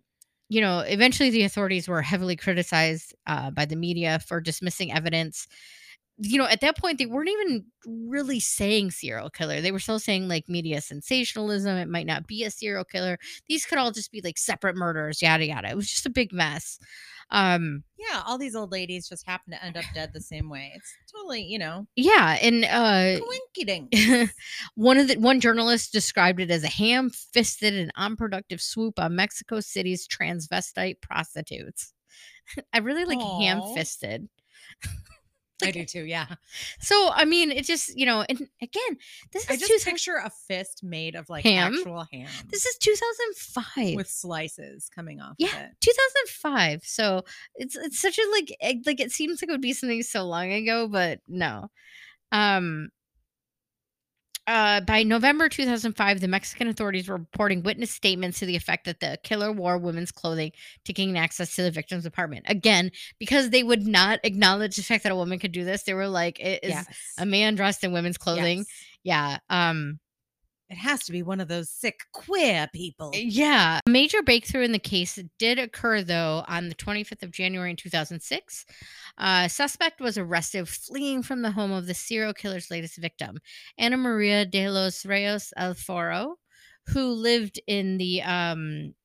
Speaker 1: you know eventually the authorities were heavily criticized uh, by the media for dismissing evidence you know at that point they weren't even really saying serial killer. They were still saying like media sensationalism it might not be a serial killer. These could all just be like separate murders yada yada. It was just a big mess. Um
Speaker 2: yeah, all these old ladies just happen to end up dead the same way. It's totally, you know,
Speaker 1: yeah and uh (laughs) one of the one journalist described it as a ham-fisted and unproductive swoop on Mexico City's transvestite prostitutes. (laughs) I really like
Speaker 2: Aw. (laughs)
Speaker 1: ham-fisted.
Speaker 2: I do too. Yeah.
Speaker 1: So I mean, it just you know, and again, this is
Speaker 2: I just
Speaker 1: 2000
Speaker 2: picture a fist made of like
Speaker 1: Ham?
Speaker 2: actual ham
Speaker 1: this is 2005.
Speaker 2: with slices coming off
Speaker 1: yeah,
Speaker 2: of it.
Speaker 1: 2005. So it's it's such a like eh, like it seems like it would be something so long ago, but no. Um. Uh, by November 2005, the Mexican authorities were reporting witness statements to the effect that the killer wore women's clothing to gain access to the victim's apartment. Again, because they would not acknowledge the fact that a woman could do this, they were like, "It is
Speaker 2: Yes.
Speaker 1: a man dressed in women's clothing."
Speaker 2: Yes.
Speaker 1: Yeah. Um.
Speaker 2: It has to be one of those sick queer people.
Speaker 1: Yeah. A major breakthrough in the case did occur, though, on the 25th of January in 2006. Uh, suspect was arrested fleeing from the home of the serial killer's latest victim, Ana Maria de los Reyes Alfaro, who lived in the um,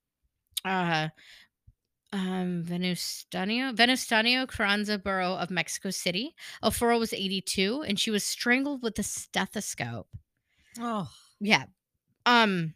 Speaker 1: uh, um, Venustanio, Venustanio Carranza borough of Mexico City. Alfaro was 82, and she was strangled with a stethoscope.
Speaker 2: Oh,
Speaker 1: Yeah. Um,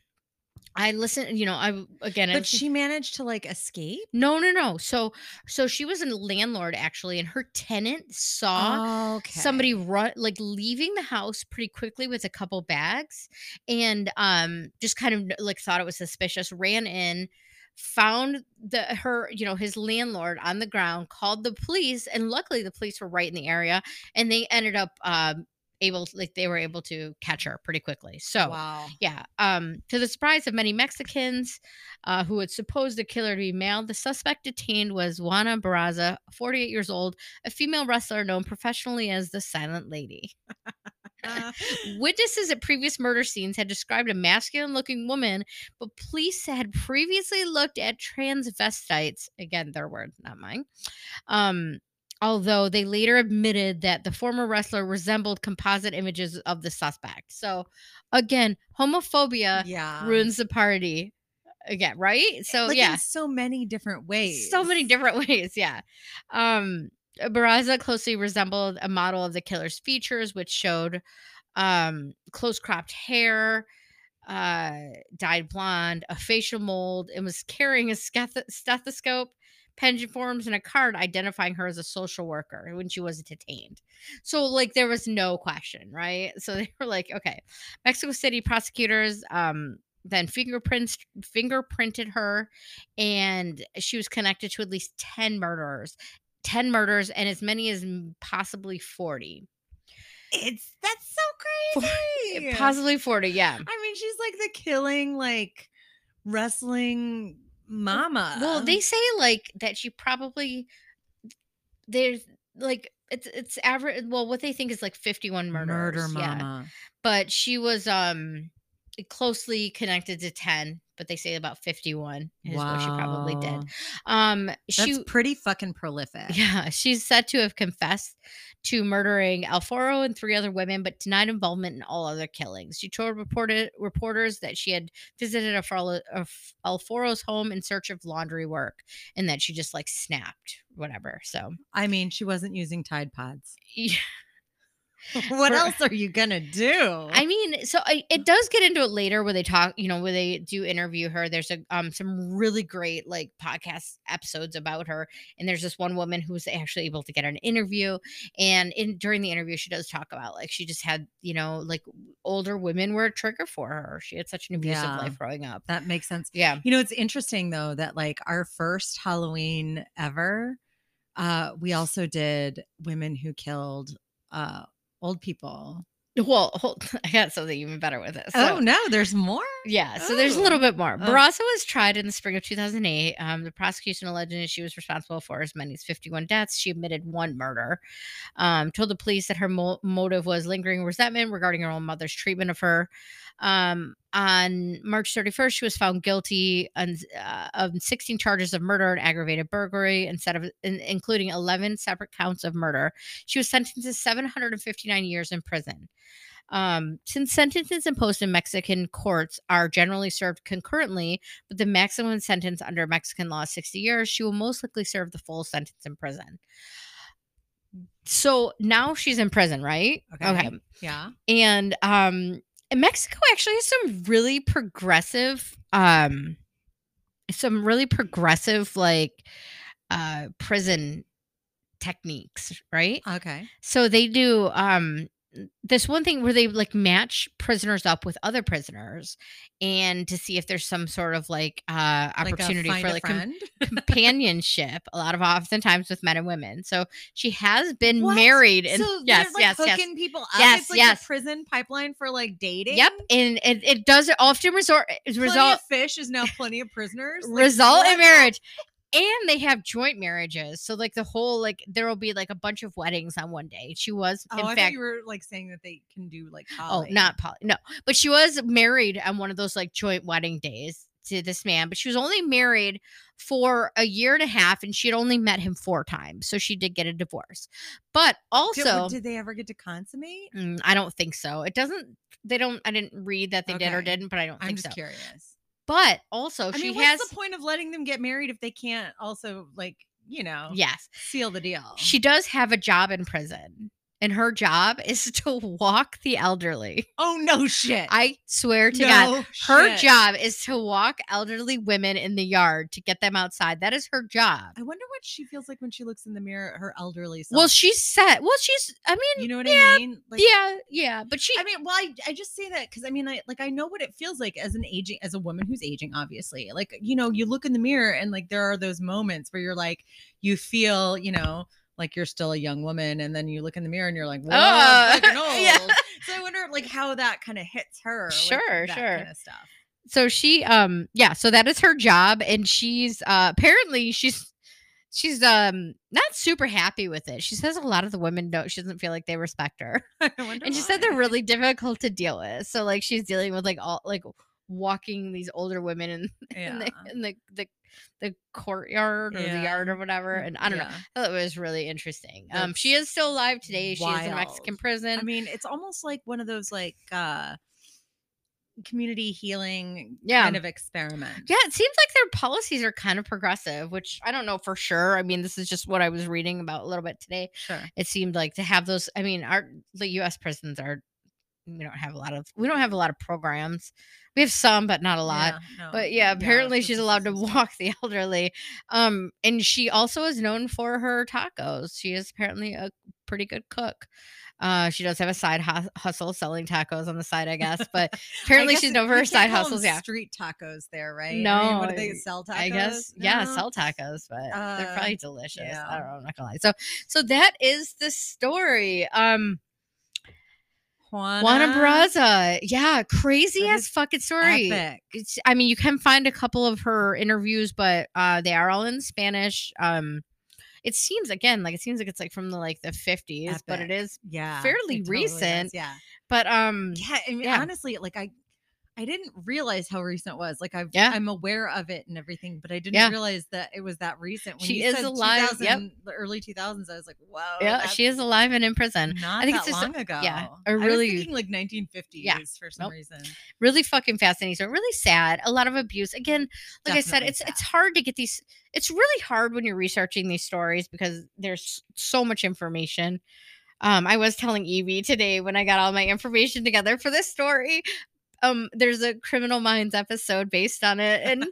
Speaker 1: I listened, you know, I again, I
Speaker 2: but
Speaker 1: listened-
Speaker 2: she managed to like escape.
Speaker 1: no, no, no. So, so she was a landlord actually, and her tenant saw
Speaker 2: okay.
Speaker 1: somebody run like leaving the house pretty quickly with a couple bags, and um, just kind of like thought it was suspicious. Ran in, found the her, you know, his landlord on the ground, called the police, and luckily the police were right in the area, and they ended up um able, like they were able to catch her pretty quickly. So,
Speaker 2: wow.
Speaker 1: yeah. Um, to the surprise of many Mexicans uh, who had supposed the killer to be male, the suspect detained was Juana Barraza, 48 years old, a female wrestler known professionally as the Silent Lady.
Speaker 2: Uh, (laughs)
Speaker 1: Witnesses at previous murder scenes had described a masculine looking woman, but police had previously looked at transvestites, again, their word, not mine. Um, although they later admitted that the former wrestler resembled composite images of the suspect. So, again, homophobia
Speaker 2: yeah.
Speaker 1: ruins the party again, right? So,
Speaker 2: like
Speaker 1: yeah
Speaker 2: in so many different ways.
Speaker 1: so many different (laughs) ways yeah um Barraza closely resembled a model of the killer's features which showed um close cropped hair uh dyed blonde a facial mold and was carrying a sketh- stethoscope pension forms and a card identifying her as a social worker when she was detained. So like there was no question right? (laughs) So they were like okay. Mexico city prosecutors um then fingerprints fingerprinted her and she was connected to at least 10 murderers 10 murders and as many as possibly 40
Speaker 2: It's that's so crazy.
Speaker 1: possibly 40 yeah.
Speaker 2: I mean, she's like the killing, like wrestling mama.
Speaker 1: well they say like that she probably there's like it's it's average well what they think is like 51 murders
Speaker 2: murder
Speaker 1: yeah. but she was um closely connected to 10 but they say about 51 is what she probably did
Speaker 2: Wow.
Speaker 1: um
Speaker 2: That's
Speaker 1: she
Speaker 2: pretty fucking prolific.
Speaker 1: Yeah, she's said to have confessed to murdering Alfaro and three other women, but denied involvement in all other killings. She told reported reporters that she had visited Alfaro, Alf- Alfaro's home in search of laundry work, and that she just like snapped, whatever. So,
Speaker 2: I mean, she wasn't using Tide Pods. (laughs)
Speaker 1: yeah. (laughs)
Speaker 2: what
Speaker 1: For-
Speaker 2: else are you gonna do?
Speaker 1: I mean, so I, it does get into it later where they talk, you know, where they do interview her. There's a um some really great like podcast episodes about her, and there's this one woman who's actually able to get an interview, and in during the interview, she does talk about like she just had, you know, like older women were a trigger for her. She had such an abusive
Speaker 2: Yeah.
Speaker 1: life growing up.
Speaker 2: that makes sense.
Speaker 1: Yeah,
Speaker 2: You know, it's interesting though that like our first Halloween ever, uh, we also did women who killed uh old people.
Speaker 1: well, hold, (laughs) I got something even better with this.
Speaker 2: oh no, there's more.
Speaker 1: Yeah, so there's a little
Speaker 2: Oh.
Speaker 1: bit more.
Speaker 2: Oh.
Speaker 1: Barraza was tried in the spring of 2008. Um, the prosecution alleged that she was responsible for as many as 51 deaths. She admitted one murder. Um, told the police that her mo- motive was lingering resentment regarding her own mother's treatment of her. Um, on March 31st, she was found guilty on, uh, of 16 charges of murder and aggravated burglary, instead of in, including 11 separate counts of murder. She was sentenced to 759 years in prison. Um, since sentences imposed in Mexican courts are generally served concurrently, but the maximum sentence under Mexican law is 60 years, she will most likely serve the full sentence in prison. So now she's in prison, right?
Speaker 2: Okay. Yeah.
Speaker 1: And um Mexico actually has some really progressive um some really progressive like uh prison techniques, right?
Speaker 2: Okay.
Speaker 1: So they do um this one thing where they like match prisoners up with other prisoners and to see if there's some sort of like uh
Speaker 2: Like
Speaker 1: opportunity
Speaker 2: find
Speaker 1: for like com- (laughs) companionship a lot of oftentimes with men and women. So she has been
Speaker 2: What?
Speaker 1: married and
Speaker 2: so
Speaker 1: yes,
Speaker 2: like,
Speaker 1: yes, yes.
Speaker 2: people up.
Speaker 1: Yes,
Speaker 2: it's like
Speaker 1: yes.
Speaker 2: prison pipeline for like dating.
Speaker 1: Yep, and it, it does often resort result
Speaker 2: of fish is now plenty of prisoners. Like,
Speaker 1: result
Speaker 2: what
Speaker 1: in marriage. And they have joint marriages. So like the whole like there will be like a bunch of weddings on one day. She was
Speaker 2: Oh,
Speaker 1: in
Speaker 2: I thought
Speaker 1: fact
Speaker 2: you were like saying that they can do like
Speaker 1: Oh, not poly. No, but she was married on one of those like joint wedding days to this man. But she was only married for a year and a half, and she had only met him four times, so she did get a divorce. But also,
Speaker 2: did they ever get to consummate?
Speaker 1: mm, I don't think so. It doesn't. They don't. I didn't read that they did or didn't, but I don't
Speaker 2: I'm
Speaker 1: think
Speaker 2: just
Speaker 1: so.
Speaker 2: curious.
Speaker 1: But also,
Speaker 2: I
Speaker 1: she
Speaker 2: mean,
Speaker 1: has.
Speaker 2: what's the point of letting them get married if they can't also like you know
Speaker 1: Yes,
Speaker 2: seal the deal?
Speaker 1: she does have a job in prison, and her job is (laughs) to walk the elderly.
Speaker 2: oh no shit!
Speaker 1: I swear to God,
Speaker 2: No
Speaker 1: Her job is to walk elderly women in the yard to get them outside. That is her job.
Speaker 2: I wonder what she feels like when she looks in the mirror at her elderly self.
Speaker 1: Well, she's set. Well, she's. I mean,
Speaker 2: you know what
Speaker 1: yeah,
Speaker 2: I mean? Like,
Speaker 1: yeah, yeah. But she.
Speaker 2: I mean, well, I, I just say that because I mean, I like I know what it feels like as an aging, as a woman who's aging. Obviously, like you know, you look in the mirror and like there are those moments where you're like, you feel, you know, like you're still a young woman, and then you look in the mirror and you're like, whoa,
Speaker 1: Oh, (laughs)
Speaker 2: old.
Speaker 1: yeah.
Speaker 2: So I wonder, like, how that kind of hits her. like,
Speaker 1: Sure,
Speaker 2: that
Speaker 1: sure.
Speaker 2: kind of stuff.
Speaker 1: so she. Um. Yeah. So that is her job, and she's. Uh. Apparently, she's. She's um not super happy with it. She says a lot of the women don't. She doesn't feel like they respect her. (laughs)
Speaker 2: I (laughs) wonder
Speaker 1: and she said they're really difficult to deal with. So like she's dealing with like all like walking these older women in, (laughs) in the in the the, the courtyard or the yard or whatever. And I don't know. I thought it was really interesting. Um, she is still alive today. She is in Mexican prison.
Speaker 2: I mean, it's almost like one of those like uh community healing
Speaker 1: Yeah.
Speaker 2: kind of experiment.
Speaker 1: yeah, it seems like their policies are kind of progressive, which I don't know for sure. I mean, this is just what I was reading about a little bit today.
Speaker 2: Sure.
Speaker 1: It seemed like to have those. I mean, our the U.S. prisons are. We don't have a lot of. We don't have a lot of programs. We have some, but not a lot.
Speaker 2: Yeah, no,
Speaker 1: But yeah, apparently
Speaker 2: it's
Speaker 1: she's allowed to walk (laughs) the elderly. Um, and she also is known for her tacos. She is apparently a pretty good cook. Uh, she does have a side hus- hustle selling tacos on the side, I guess. But (laughs) apparently she's known for her side hustles. Yeah,
Speaker 2: street tacos there, right? I mean, what do they sell tacos?
Speaker 1: I guess yeah, sell (laughs) tacos, but they're
Speaker 2: Uh,
Speaker 1: probably delicious. I don't know. I'm not gonna lie. So, so that is the story. Um,
Speaker 2: Juana,
Speaker 1: Juana Barraza, yeah, crazy
Speaker 2: That
Speaker 1: ass fucking story.
Speaker 2: epic.
Speaker 1: it's i mean you can find a couple of her interviews but uh they are all in spanish um it seems again like it seems like it's like from the like the 50s but it is
Speaker 2: Yeah,
Speaker 1: fairly
Speaker 2: it totally
Speaker 1: recent.
Speaker 2: Yeah,
Speaker 1: but um
Speaker 2: yeah. I mean,
Speaker 1: Yeah.
Speaker 2: honestly, like I, I didn't realize how recent it was. Like I've,
Speaker 1: Yeah.
Speaker 2: I'm aware of it and everything, but I didn't
Speaker 1: Yeah.
Speaker 2: realize that it was that recent. When
Speaker 1: She is
Speaker 2: said
Speaker 1: alive, yep.
Speaker 2: The early 2000s. I was like, whoa.
Speaker 1: yeah she is alive and in prison
Speaker 2: Not
Speaker 1: I think
Speaker 2: that
Speaker 1: it's just
Speaker 2: long ago.
Speaker 1: yeah, a
Speaker 2: I
Speaker 1: really-
Speaker 2: was thinking like 1950s yeah. for some
Speaker 1: Nope.
Speaker 2: reason.
Speaker 1: really fucking fascinating so really sad a lot of abuse again like i said
Speaker 2: Definitely
Speaker 1: it's it's hard to get these it's really hard when you're researching these stories because there's so much information um i was telling evie today when i got all my information together for this story um there's a criminal minds episode based on it and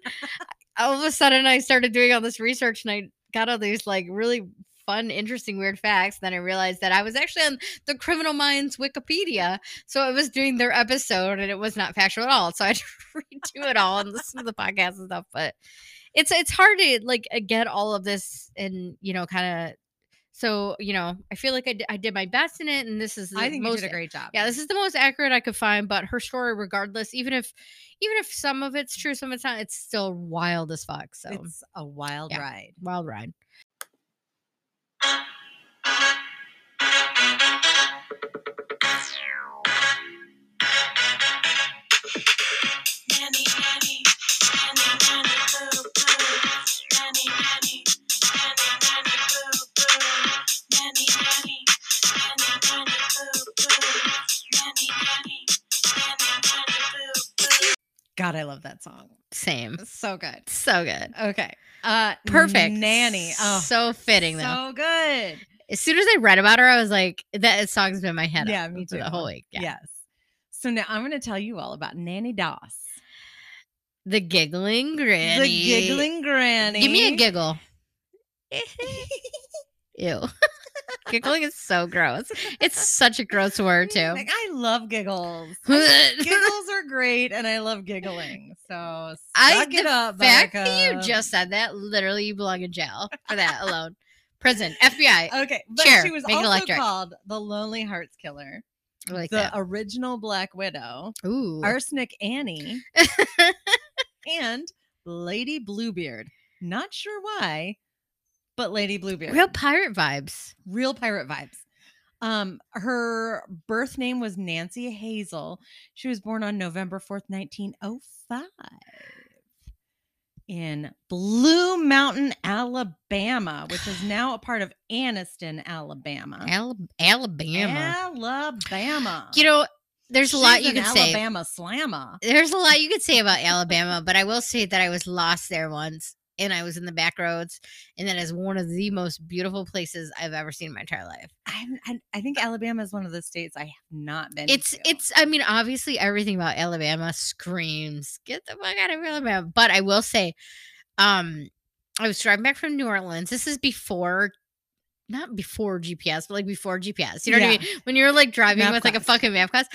Speaker 1: all of a sudden i started doing all this research and i got all these like really fun interesting weird facts then i realized that i was actually on the criminal minds wikipedia so I was doing their episode and it was not factual at all. So I had to (laughs) redo it all and listen to the podcast and stuff. But it's it's hard to like get all of this and you know kind of. So you know, I feel like I did, I did my best in it, and this is the
Speaker 2: I think
Speaker 1: most.
Speaker 2: you did a great job.
Speaker 1: yeah, this is the most accurate I could find. But her story, regardless, even if even if some of it's true, some of it's not, it's still wild as fuck. So
Speaker 2: it's a wild
Speaker 1: Yeah.
Speaker 2: ride.
Speaker 1: wild ride.
Speaker 2: God, I love that song.
Speaker 1: Same.
Speaker 2: So good.
Speaker 1: So good.
Speaker 2: Okay. Uh
Speaker 1: Perfect.
Speaker 2: Nanny. Oh,
Speaker 1: so fitting though.
Speaker 2: so good.
Speaker 1: as soon as I read about her, I was like, that song's been in my head.
Speaker 2: Yeah, me
Speaker 1: for The
Speaker 2: too.
Speaker 1: whole week. Yeah.
Speaker 2: Yes. So now I'm going to tell you all about Nanny Doss.
Speaker 1: The giggling granny.
Speaker 2: The giggling granny.
Speaker 1: Give me a giggle. (laughs) Ew. (laughs) Giggling is so gross. It's such a gross word too.
Speaker 2: Like, I love giggles. (laughs) giggles are great, and I love giggling. So
Speaker 1: I- get
Speaker 2: up,
Speaker 1: fact that you just said that, literally, you belong in jail for that alone. Prison, FBI.
Speaker 2: okay. But
Speaker 1: Chair,
Speaker 2: she was also
Speaker 1: electric.
Speaker 2: called the Lonely Hearts Killer,
Speaker 1: I like
Speaker 2: the
Speaker 1: that.
Speaker 2: original Black Widow,
Speaker 1: Ooh.
Speaker 2: Arsenic Annie, (laughs) and Lady Bluebeard. Not sure why, but Lady Bluebeard.
Speaker 1: Real pirate vibes.
Speaker 2: real pirate vibes. Um, her birth name was Nancy Hazel. She was born on November 4th, 1905 in Blue Mountain, Alabama, which is now a part of Anniston, Alabama.
Speaker 1: Al- Alabama.
Speaker 2: Alabama.
Speaker 1: You know, there's a lot you could say.
Speaker 2: Alabama slammer.
Speaker 1: There's a lot you could say about Alabama, but I will say that I was lost there once and I was in the back roads, and that is one of the most beautiful places I've ever seen in my entire life.
Speaker 2: I, I think Alabama is one of the states I have not been
Speaker 1: It's
Speaker 2: to.
Speaker 1: it's I mean, obviously everything about Alabama screams, get the fuck out of Alabama. But I will say, um, I was driving back from New Orleans. This is before not before GPS, but like before GPS. You know what I mean? When you're like driving
Speaker 2: Map
Speaker 1: with like a fucking map class.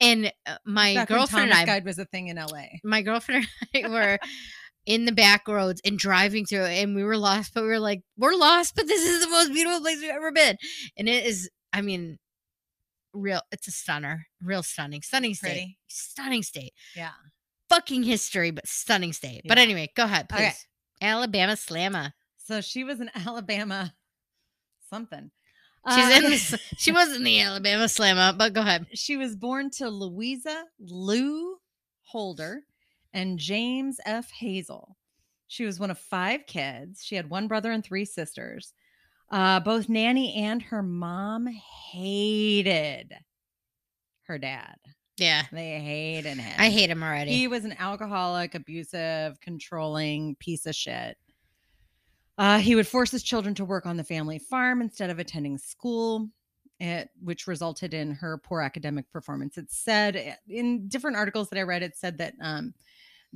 Speaker 1: And uh, my
Speaker 2: Back
Speaker 1: girlfriend and I
Speaker 2: Guide was a thing in LA.
Speaker 1: my girlfriend (laughs) and I were in the back roads and driving through it and we were lost, but we were like, we're lost, but this is the most beautiful place we've ever been. And it is, I mean, real, it's a stunner, real stunning, stunning state,
Speaker 2: Pretty.
Speaker 1: stunning state,
Speaker 2: Yeah.
Speaker 1: fucking history, but stunning state. But anyway, go ahead, please.
Speaker 2: Okay.
Speaker 1: Alabama Slamma.
Speaker 2: So she was an (laughs) Alabama something.
Speaker 1: She's
Speaker 2: Uh,
Speaker 1: in this, she was in the Alabama Slammer, but go ahead.
Speaker 2: She was born to Louisa Lou Holder and James F. Hazel. She was one of five kids. She had one brother and three sisters. Uh, both Nanny and her mom hated her dad.
Speaker 1: Yeah.
Speaker 2: They hated him.
Speaker 1: I hate him already.
Speaker 2: He was an alcoholic, abusive, controlling piece of shit. Uh, he would force his children to work on the family farm instead of attending school, it, which resulted in her poor academic performance. It said eh, in different articles that I read, it said that um,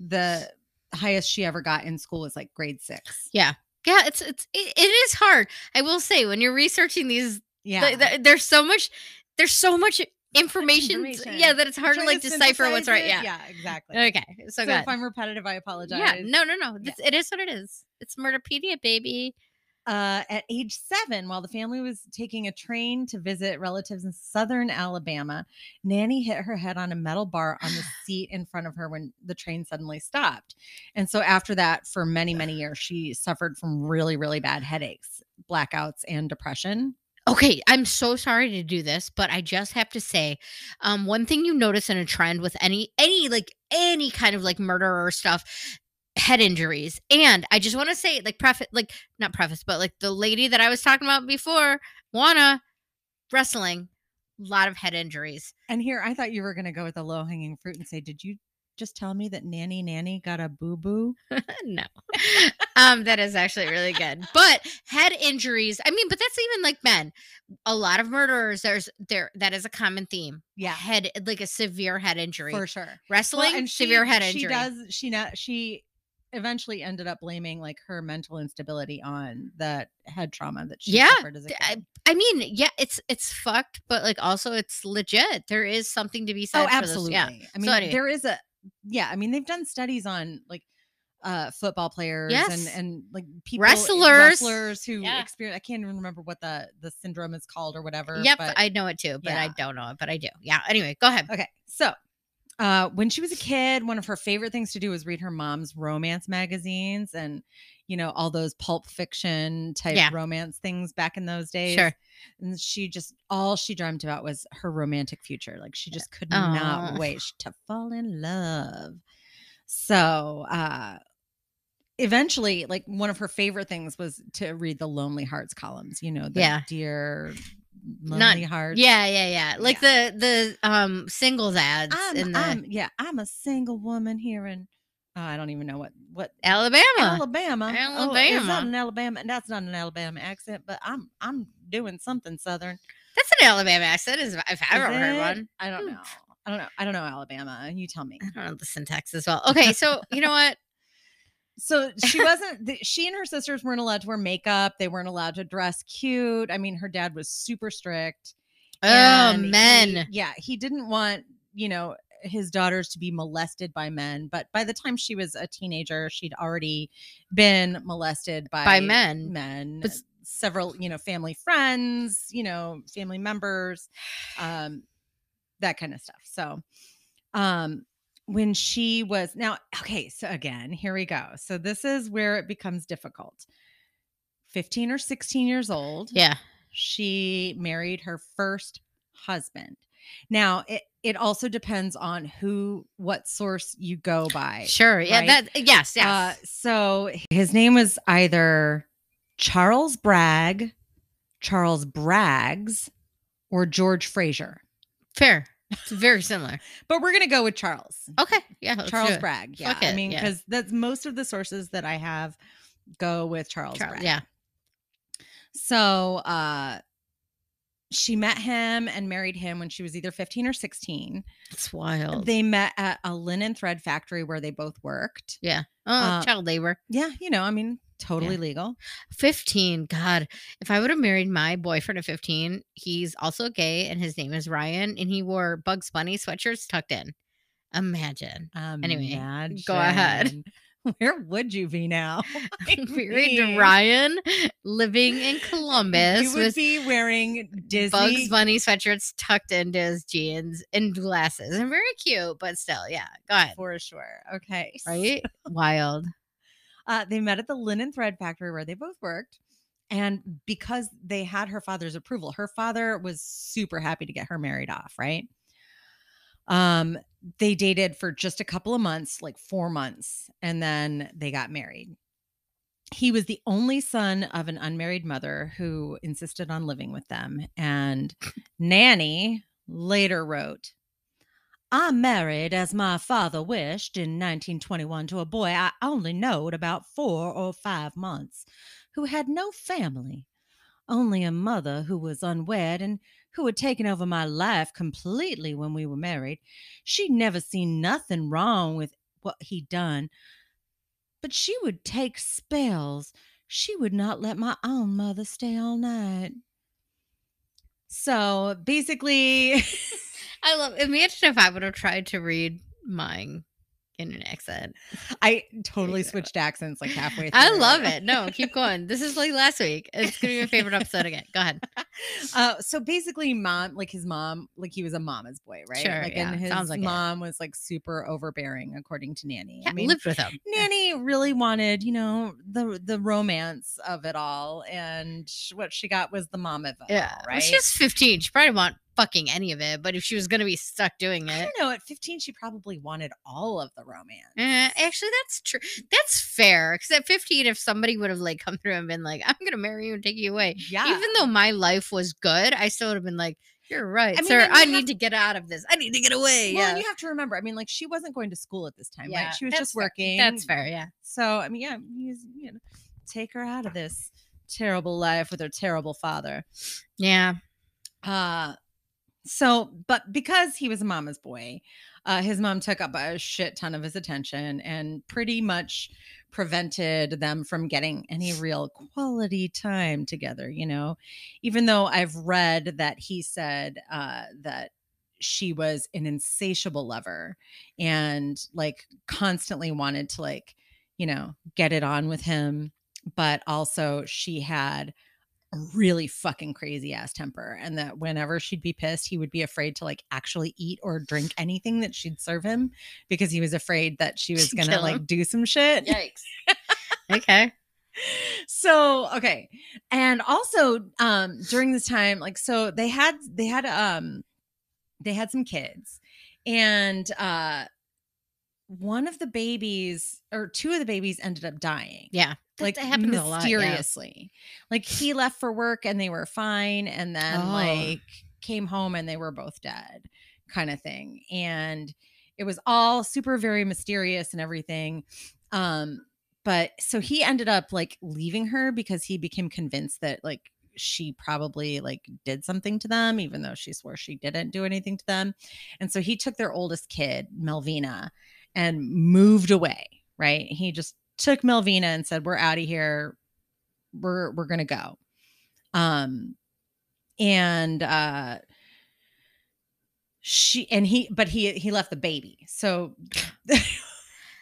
Speaker 2: the highest she ever got in school was like grade six.
Speaker 1: yeah, Yeah. it's it's it, it is hard. I will say when you're researching these
Speaker 2: Yeah.
Speaker 1: th- th- there's so much there's so much information,
Speaker 2: information.
Speaker 1: yeah that it's hard to
Speaker 2: Trying
Speaker 1: like decipher what's right yeah.
Speaker 2: Yeah, exactly.
Speaker 1: okay so,
Speaker 2: so if I'm repetitive, I apologize.
Speaker 1: yeah no no no
Speaker 2: Yeah.
Speaker 1: It is what it is it's murderpedia baby
Speaker 2: uh, at age seven, while the family was taking a train to visit relatives in southern Alabama, Nanny hit her head on a metal bar on the (sighs) seat in front of her when the train suddenly stopped. And so, after that, for many, many years, she suffered from really, really bad headaches, blackouts, and depression.
Speaker 1: okay i'm so sorry to do this but i just have to say um one thing you notice in a trend with any any like any kind of like murder or stuff head injuries and i just want to say like preface like not preface but like the lady that i was talking about before Juana wrestling a lot of head injuries
Speaker 2: And here, I thought you were going to go with the low hanging fruit and say, Did you just tell me that Nanny Nanny got a boo boo? (laughs)
Speaker 1: no. um, that is actually really good. But head injuries, I mean, but that's even like men. A lot of murderers, there's there that is a common theme.
Speaker 2: Yeah,
Speaker 1: Head like a severe head injury.
Speaker 2: for sure.
Speaker 1: Wrestling,
Speaker 2: and she-
Speaker 1: severe head injury.
Speaker 2: She does. She not. She eventually ended up blaming like her mental instability on that head trauma that she
Speaker 1: Yeah,
Speaker 2: suffered as a
Speaker 1: d- I-. I mean, yeah, it's it's fucked, but like also it's legit. There is something to be said.
Speaker 2: Oh,
Speaker 1: for this.
Speaker 2: absolutely.
Speaker 1: Yeah.
Speaker 2: I mean,
Speaker 1: anyway.
Speaker 2: there is a. Yeah, I mean, they've done studies on like uh football players
Speaker 1: Yes.
Speaker 2: and and like people
Speaker 1: Wrestlers.
Speaker 2: wrestlers who
Speaker 1: Yeah.
Speaker 2: experience i can't even remember what the the syndrome is called or whatever
Speaker 1: Yep,
Speaker 2: but-
Speaker 1: I know it too, but I don't know it, but I do. Yeah. Anyway, go ahead.
Speaker 2: Okay, so uh, when she was a kid, one of her favorite things to do was read her mom's romance magazines and, you know, all those pulp fiction type
Speaker 1: Yeah.
Speaker 2: romance things back in those days.
Speaker 1: Sure.
Speaker 2: And she just, all she dreamt about was her romantic future. Like she just could
Speaker 1: Aw.
Speaker 2: not wait to fall in love. So, uh, eventually like one of her favorite things was to read the lonely hearts columns you know the
Speaker 1: Yeah.
Speaker 2: dear
Speaker 1: Not-
Speaker 2: lonely hearts
Speaker 1: Yeah, yeah, yeah. Like the the um singles ads
Speaker 2: I'm,
Speaker 1: in the
Speaker 2: I'm yeah, I'm a single woman here in oh, I don't even know what what
Speaker 1: Alabama.
Speaker 2: Alabama. Oh, is
Speaker 1: Alabama.
Speaker 2: that an Alabama? That's not an Alabama accent, but I'm I'm doing something southern.
Speaker 1: That's an Alabama accent, is if I've ever heard one.
Speaker 2: I don't
Speaker 1: Hmm.
Speaker 2: know. I don't know. I don't know Alabama. You tell me.
Speaker 1: I don't know the syntax as well. Okay, so you know what?
Speaker 2: So (laughs) she wasn't she and her sisters weren't allowed to wear makeup they weren't allowed to dress cute i mean her dad was super strict
Speaker 1: Oh,
Speaker 2: and he-
Speaker 1: men.
Speaker 2: yeah he didn't want you know his daughters to be molested by men but by the time she was a teenager she'd already been molested by
Speaker 1: By men.
Speaker 2: men
Speaker 1: But
Speaker 2: several you know family friends you know family members um that kind of stuff so um when she was now okay so again here we go so this is where it becomes difficult 15 or 16 years old
Speaker 1: Yeah.
Speaker 2: she married her first husband now it, it also depends on who what source you go by
Speaker 1: Sure. Yeah.
Speaker 2: right?
Speaker 1: That. Yes. Yes.
Speaker 2: uh, so his name was either charles bragg charles braggs or george fraser
Speaker 1: Fair. It's very similar.
Speaker 2: but we're gonna go with charles
Speaker 1: Okay. Yeah.
Speaker 2: charles bragg yeah
Speaker 1: Fuck
Speaker 2: i
Speaker 1: it,
Speaker 2: mean
Speaker 1: yeah.
Speaker 2: because that's most of the sources that i have go with charles
Speaker 1: Charles,
Speaker 2: bragg
Speaker 1: yeah.
Speaker 2: So uh she met him and married him when she was either 15 or 16.
Speaker 1: It's wild.
Speaker 2: They met at a linen thread factory where they both worked.
Speaker 1: yeah. Oh,
Speaker 2: uh,
Speaker 1: child labor.
Speaker 2: Yeah, you know, I mean, totally legal.
Speaker 1: 15 god if i would have married my boyfriend at 15 he's also gay and his name is ryan and he wore bugs bunny sweatshirts tucked in imagine Anyway, go ahead. (laughs) (laughs)
Speaker 2: Where would you be now? (laughs)
Speaker 1: Married to ryan living in columbus
Speaker 2: You would be wearing Disney.
Speaker 1: bugs bunny sweatshirts tucked into his jeans and glasses and very cute but still yeah go ahead
Speaker 2: for sure. Okay.
Speaker 1: right wild
Speaker 2: Uh, they met at the linen thread factory where they both worked. And because they had her father's approval, her father was super happy to get her married off, right? Um, they dated for just a couple of months, like four months, and then they got married. He was the only son of an unmarried mother who insisted on living with them. And Nanny later wrote, I married as my father wished in 1921 to a boy I only knowed about four or five months, who had no family, only a mother who was unwed and who had taken over my life completely when we were married. She'd never seen nothing wrong with what he'd done, but she would take spells. She would not let my own mother stay all night. So basically, (laughs)
Speaker 1: i love imagine if i would have tried to read mine in an accent
Speaker 2: I totally switched accents like halfway through.
Speaker 1: I love it. No, keep going. This is like last week. It's gonna be my favorite episode again. Go ahead. (laughs)
Speaker 2: Uh, so basically, mom, like his mom, like he was a mama's boy, right?
Speaker 1: Sure,
Speaker 2: Like,
Speaker 1: yeah,
Speaker 2: and his
Speaker 1: sounds like it.
Speaker 2: mom was like super overbearing, according to Nanny.
Speaker 1: Yeah,
Speaker 2: I mean,
Speaker 1: lived with him.
Speaker 2: Nanny really wanted, you know, the the romance of it all, and what she got was the mom of it
Speaker 1: Yeah,
Speaker 2: all,
Speaker 1: Well,
Speaker 2: right?
Speaker 1: she was 15. She probably want fucking any of it, but if she was gonna be stuck doing
Speaker 2: I
Speaker 1: it,
Speaker 2: don't know. At 15, she probably wanted all of the romance.
Speaker 1: eh, actually, that's true. That's fair. Because at 15, if somebody would have like come through and been like, "I'm gonna marry you and take you away,"
Speaker 2: yeah.
Speaker 1: even though my life was good, I still would have been like, "You're right,
Speaker 2: I mean,
Speaker 1: sir. I need to get out of this. I need to get away."
Speaker 2: well,
Speaker 1: yeah,
Speaker 2: you have to remember. I mean, like she wasn't going to school at this time,
Speaker 1: Yeah,
Speaker 2: right? She was just
Speaker 1: fair.
Speaker 2: working.
Speaker 1: That's fair. Yeah.
Speaker 2: So I mean, yeah, he's you know, take her out of this terrible life with her terrible father.
Speaker 1: Yeah.
Speaker 2: Uh so but because he was a mama's boy, uh his mom took up a shit ton of his attention and pretty much prevented them from getting any real quality time together, you know. Even though I've read that he said uh that she was an insatiable lover and like constantly wanted to like you know get it on with him but also she had a really fucking crazy ass temper and that whenever she'd be pissed he would be afraid to like actually eat or drink anything that she'd serve him because he was afraid that she was (laughs) gonna
Speaker 1: kill
Speaker 2: like
Speaker 1: him.
Speaker 2: do some shit
Speaker 1: Yikes. (laughs) okay.
Speaker 2: so okay and also um during this time like so they had they had um they had some kids and uh one of the babies or two of the babies ended up dying
Speaker 1: Yeah.
Speaker 2: Like
Speaker 1: a lot, yeah.
Speaker 2: mysteriously like he left for work and they were fine and then
Speaker 1: Oh.
Speaker 2: like came home and they were both dead kind of thing and it was all super very mysterious and everything um but so he ended up like leaving her because he became convinced that like she probably like did something to them even though she swore she didn't do anything to them and so he took their oldest kid melvina and moved away right he just took Melvina and said, "We're out of here. We're we're gonna go." Um, and uh, she and he, but he he left the baby. So (laughs)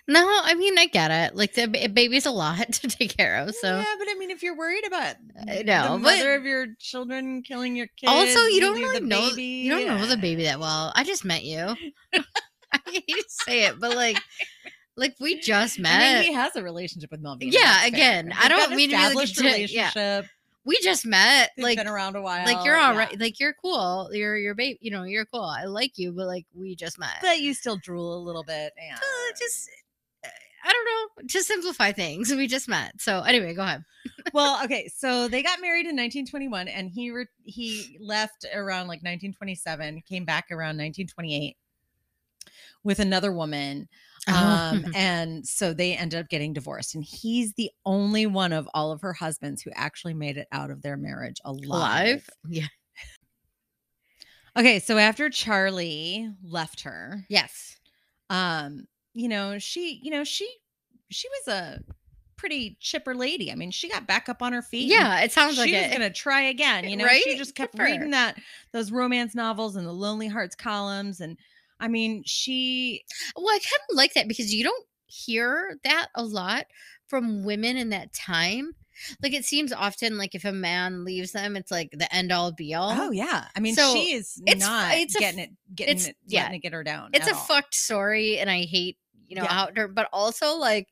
Speaker 1: No, I mean I get it. Like the baby's a lot (laughs) to take care of. So
Speaker 2: yeah, but I mean, if you're worried about
Speaker 1: I know,
Speaker 2: the
Speaker 1: but-
Speaker 2: mother of your children killing your kids,
Speaker 1: also you don't really
Speaker 2: the
Speaker 1: know
Speaker 2: baby,
Speaker 1: you don't know the baby that well. I just met you. (laughs) I hate to say it, but like like we just met.
Speaker 2: I mean, he has a relationship with Melvin.
Speaker 1: Yeah, again, I don't mean to be, like, a gen- yeah.
Speaker 2: relationship.
Speaker 1: we just met.
Speaker 2: They've
Speaker 1: like
Speaker 2: been around a while.
Speaker 1: like you're all
Speaker 2: yeah.
Speaker 1: right. Like you're cool. You're you're babe. You know you're cool. I like you, but like we just met.
Speaker 2: but you still drool a little bit. And
Speaker 1: Uh, just uh, I don't know. To simplify things, we just met. So anyway, go ahead. (laughs)
Speaker 2: well, okay. So they got married in 1921, and he re- he left around like 1927. Came back around 1928 with another woman. Um, (laughs) and so they ended up getting divorced, and he's the only one of all of her husbands who actually made it out of their marriage alive.
Speaker 1: Alive? Yeah.
Speaker 2: Okay, so after Charlie left her,
Speaker 1: Yes.
Speaker 2: um, you know, she, you know, she she was a pretty chipper lady. I mean, she got back up on her feet.
Speaker 1: Yeah. It sounds
Speaker 2: she
Speaker 1: like
Speaker 2: was
Speaker 1: it.
Speaker 2: gonna try again. You know,
Speaker 1: Right?
Speaker 2: she just kept
Speaker 1: her.
Speaker 2: reading that those romance novels and the Lonely Hearts columns, and I mean, she
Speaker 1: Well, I kind of like that because you don't hear that a lot from women in that time. Like it seems often like if a man leaves them, it's like the end all be oh, all.
Speaker 2: oh yeah, I mean,
Speaker 1: So,
Speaker 2: she is
Speaker 1: it's-
Speaker 2: not
Speaker 1: it's a
Speaker 2: getting it, getting
Speaker 1: it's-
Speaker 2: it,
Speaker 1: yeah.
Speaker 2: it get her down.
Speaker 1: it's a
Speaker 2: all.
Speaker 1: fucked story, and I hate you know
Speaker 2: Yeah.
Speaker 1: how her, but also like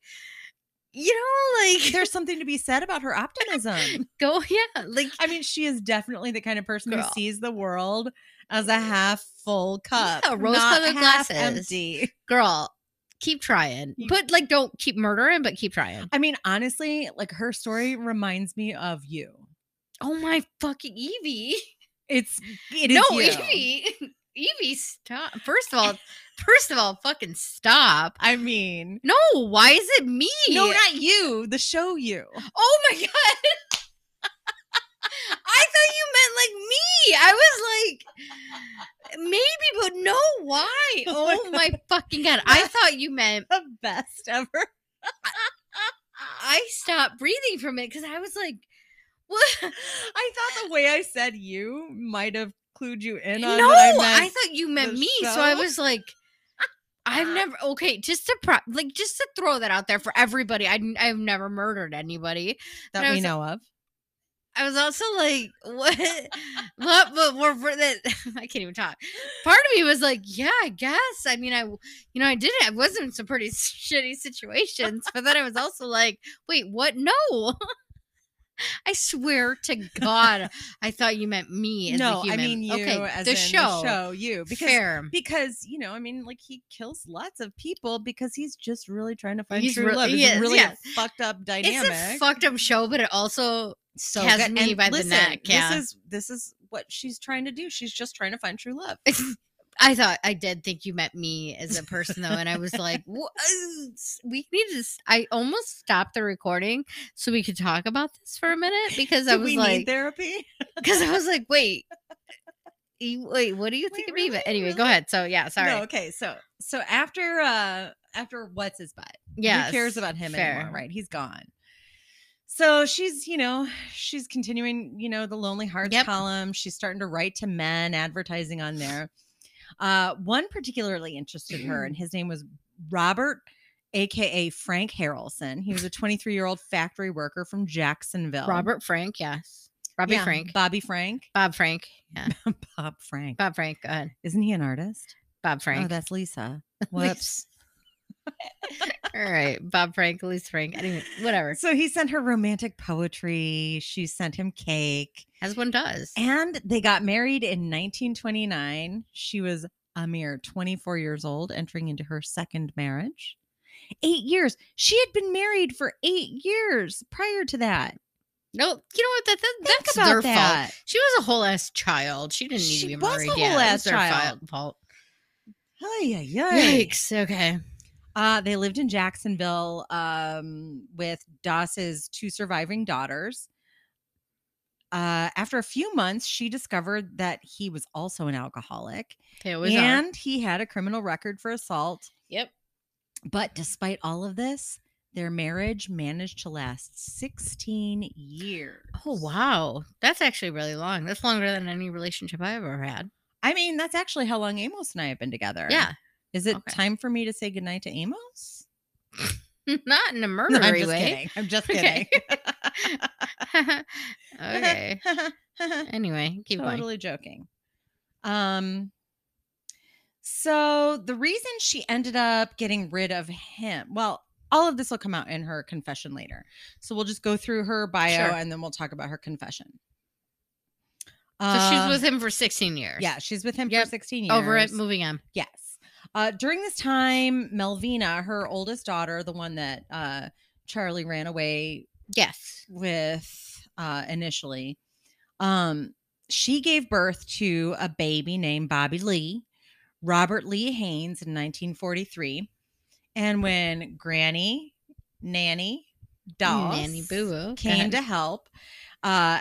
Speaker 1: you know like
Speaker 2: There's something to be said about her (laughs) optimism.
Speaker 1: go yeah like
Speaker 2: I mean, she is definitely the kind of person
Speaker 1: Girl.
Speaker 2: who sees the world as a half full cup,
Speaker 1: Yeah,
Speaker 2: not
Speaker 1: rose-colored
Speaker 2: half
Speaker 1: glasses.
Speaker 2: empty.
Speaker 1: girl, keep trying. But like, don't keep murdering, but keep trying.
Speaker 2: I mean, honestly, like her story reminds me of you.
Speaker 1: Oh my fucking Evie!
Speaker 2: It's it is
Speaker 1: no,
Speaker 2: you.
Speaker 1: Evie, (laughs) Evie, stop. First of all, first of all, fucking stop.
Speaker 2: I mean,
Speaker 1: No, why is it me?
Speaker 2: no, not you. The show you.
Speaker 1: Oh my (laughs) god. I thought you meant like me. I was like, maybe, but no, why? (laughs) Oh my fucking god. I thought you meant
Speaker 2: The best ever.
Speaker 1: I stopped breathing from it because I was like, what? (laughs)
Speaker 2: I thought the way I said you might have clued you in on
Speaker 1: no,
Speaker 2: I
Speaker 1: I, thought you meant me. So I was like, I've (laughs) never okay, just to pro- like just to throw that out there for everybody. I I've never murdered anybody.
Speaker 2: that we know of.
Speaker 1: I was also like, what? (laughs) what? But we're, that (laughs) I can't even talk. Part of me was like, yeah, I guess. I mean, I, you know, I did it. I was in some pretty (laughs) shitty situations, but then I was also like, wait, what? No. I swear to God, I thought you meant me as a
Speaker 2: No, I mean you
Speaker 1: okay,
Speaker 2: as
Speaker 1: the show.
Speaker 2: the show you because
Speaker 1: Fair.
Speaker 2: because you know I mean like he kills lots of people because he's just really trying to find
Speaker 1: He's
Speaker 2: true
Speaker 1: re-
Speaker 2: love. It's
Speaker 1: is,
Speaker 2: really
Speaker 1: yes.
Speaker 2: a fucked up dynamic.
Speaker 1: It's a fucked up show, but it also
Speaker 2: so
Speaker 1: has
Speaker 2: good.
Speaker 1: me
Speaker 2: And
Speaker 1: by the
Speaker 2: listen,
Speaker 1: neck, yeah.
Speaker 2: This is this is what she's trying to do. She's just trying to find true love. (laughs) (laughs)
Speaker 1: I thought I did think you meant me as a person though, and I was like, "What? We need to." I almost stopped the recording so we could talk about this for a minute because I was
Speaker 2: we
Speaker 1: like,
Speaker 2: need therapy? (laughs)
Speaker 1: because I was like, "Wait, wait, what do you think
Speaker 2: Wait,
Speaker 1: of me?" But
Speaker 2: really?
Speaker 1: anyway, go ahead. So yeah, sorry.
Speaker 2: No, okay. So so after uh after what's his butt?
Speaker 1: yeah,
Speaker 2: Who cares about him
Speaker 1: fair.
Speaker 2: anymore, right? He's gone. So she's, you know, she's continuing, you know, the Lonely Hearts
Speaker 1: Yep.
Speaker 2: column. She's starting to write to men, advertising on there. Uh, one particularly interested her, and (clears throat) his name was Robert, aka Frank Harrelson. He was a 23 year old factory worker from Jacksonville.
Speaker 1: Robert Frank, yes, Robbie
Speaker 2: Yeah,
Speaker 1: Frank,
Speaker 2: Bobby Frank,
Speaker 1: Bob Frank, yeah, (laughs)
Speaker 2: Bob Frank.
Speaker 1: Bob Frank. Go ahead,
Speaker 2: Isn't he an artist?
Speaker 1: Bob Frank.
Speaker 2: Oh, that's Lisa. (laughs)
Speaker 1: Lisa.
Speaker 2: Whoops.
Speaker 1: All right, Bob Frank, Elise Frank. Anyway, whatever,
Speaker 2: So he sent her romantic poetry. She sent him cake.
Speaker 1: as one does.
Speaker 2: And they got married in 1929. She was a mere 24 years old, entering into her second marriage. Eight years. She had been married for eight years prior to that.
Speaker 1: No, you know what? That, that that's
Speaker 2: about
Speaker 1: their fault.
Speaker 2: that.
Speaker 1: She was a whole ass child. She didn't need
Speaker 2: She
Speaker 1: to be married.
Speaker 2: She was a whole
Speaker 1: yeah,
Speaker 2: ass
Speaker 1: was their fi-
Speaker 2: child.
Speaker 1: fault.
Speaker 2: Ay.
Speaker 1: Yikes. Okay.
Speaker 2: Uh, they lived in Jacksonville um, with Doss's two surviving daughters. Uh, after a few months, she discovered that he was also an alcoholic
Speaker 1: They always are.
Speaker 2: and he had a criminal record for assault.
Speaker 1: Yep.
Speaker 2: But despite all of this, their marriage managed to last 16 years.
Speaker 1: Oh wow, that's actually really long. That's longer than any relationship I've ever had.
Speaker 2: I mean, that's actually how long Amos and I have been together.
Speaker 1: Yeah,
Speaker 2: Is it
Speaker 1: Okay.
Speaker 2: time for me to say goodnight to Amos? (laughs)
Speaker 1: not in a (laughs)
Speaker 2: No, I'm just
Speaker 1: way.
Speaker 2: kidding. I'm just kidding. (laughs)
Speaker 1: okay. Anyway, keep going.
Speaker 2: totally joking. Um so the reason she ended up getting rid of him, well, all of this will come out in her confession later. So we'll just go through her bio
Speaker 1: Sure.
Speaker 2: and then we'll talk about her confession.
Speaker 1: So she's
Speaker 2: Uh,
Speaker 1: with him for 16 years.
Speaker 2: Yeah, she's with him
Speaker 1: Yep.
Speaker 2: for 16 years.
Speaker 1: Over it. Moving on.
Speaker 2: Yes. Uh, during this time, Melvina, her oldest daughter, the one that uh, Charlie ran away
Speaker 1: Yes.
Speaker 2: with uh, initially, um, she gave birth to a baby named Bobby Lee, Robert Lee Haynes in 1943. And when Granny, Nanny, Doss
Speaker 1: Nanny Boo Boo
Speaker 2: came to help, uh,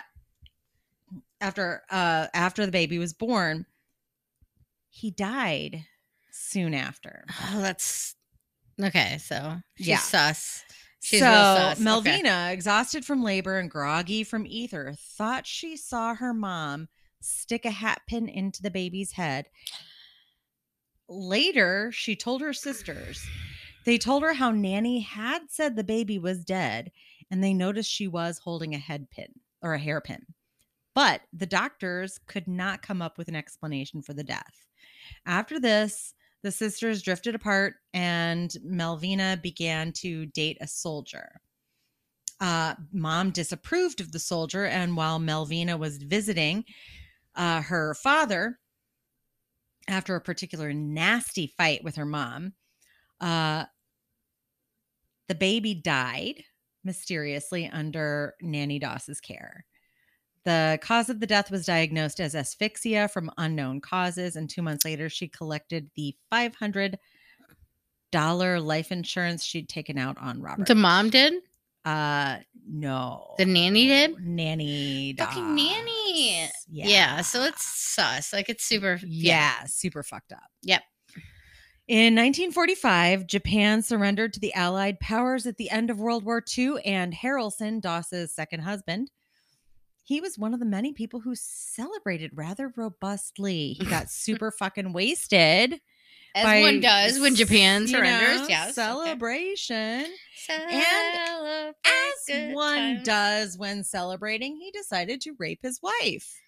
Speaker 2: after uh, after the baby was born, he died soon after.
Speaker 1: Oh, that's okay. So she's
Speaker 2: Yeah.
Speaker 1: sus. She's
Speaker 2: so
Speaker 1: sus. Okay.
Speaker 2: Melvina, exhausted from labor and groggy from ether, thought she saw her mom stick a hat pin into the baby's head. Later, she told her sisters. They told her how Nanny had said the baby was dead, and they noticed she was holding a head pin or a hairpin. But the doctors could not come up with an explanation for the death. After this, the sisters drifted apart and Melvina began to date a soldier. Uh, mom disapproved of the soldier, and while Melvina was visiting uh, her father after a particular nasty fight with her mom, uh, the baby died mysteriously under Nanny Doss's care. The cause of the death was diagnosed as asphyxia from unknown causes, and two months later, she collected the five hundred dollar life insurance she'd taken out on Robert.
Speaker 1: The mom did.
Speaker 2: uh, no,
Speaker 1: The nanny did?
Speaker 2: Nanny,
Speaker 1: Fucking nanny.
Speaker 2: Doss.
Speaker 1: Yeah. So it's sus. Like it's super.
Speaker 2: yeah, super fucked up.
Speaker 1: Yep.
Speaker 2: In 1945, Japan surrendered to the Allied powers at the end of World War II, and Harrelson, Doss's second husband, he was one of the many people who celebrated rather robustly. He got (laughs) super fucking wasted.
Speaker 1: As
Speaker 2: by
Speaker 1: one does when Japan surrenders.
Speaker 2: know,
Speaker 1: yes.
Speaker 2: Celebration.
Speaker 1: Celebrate
Speaker 2: As one
Speaker 1: times.
Speaker 2: does when celebrating, he decided to rape his wife.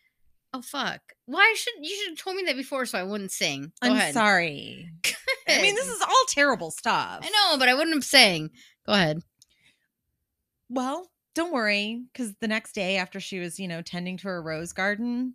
Speaker 1: Oh fuck! Why should you should have told me that before so I wouldn't sing? Go
Speaker 2: I'm
Speaker 1: ahead.
Speaker 2: sorry. (laughs) I mean, this is all terrible stuff.
Speaker 1: I know, but I wouldn't have sang. Go ahead.
Speaker 2: Well, don't worry, because the next day after she was, you know, tending to her rose garden,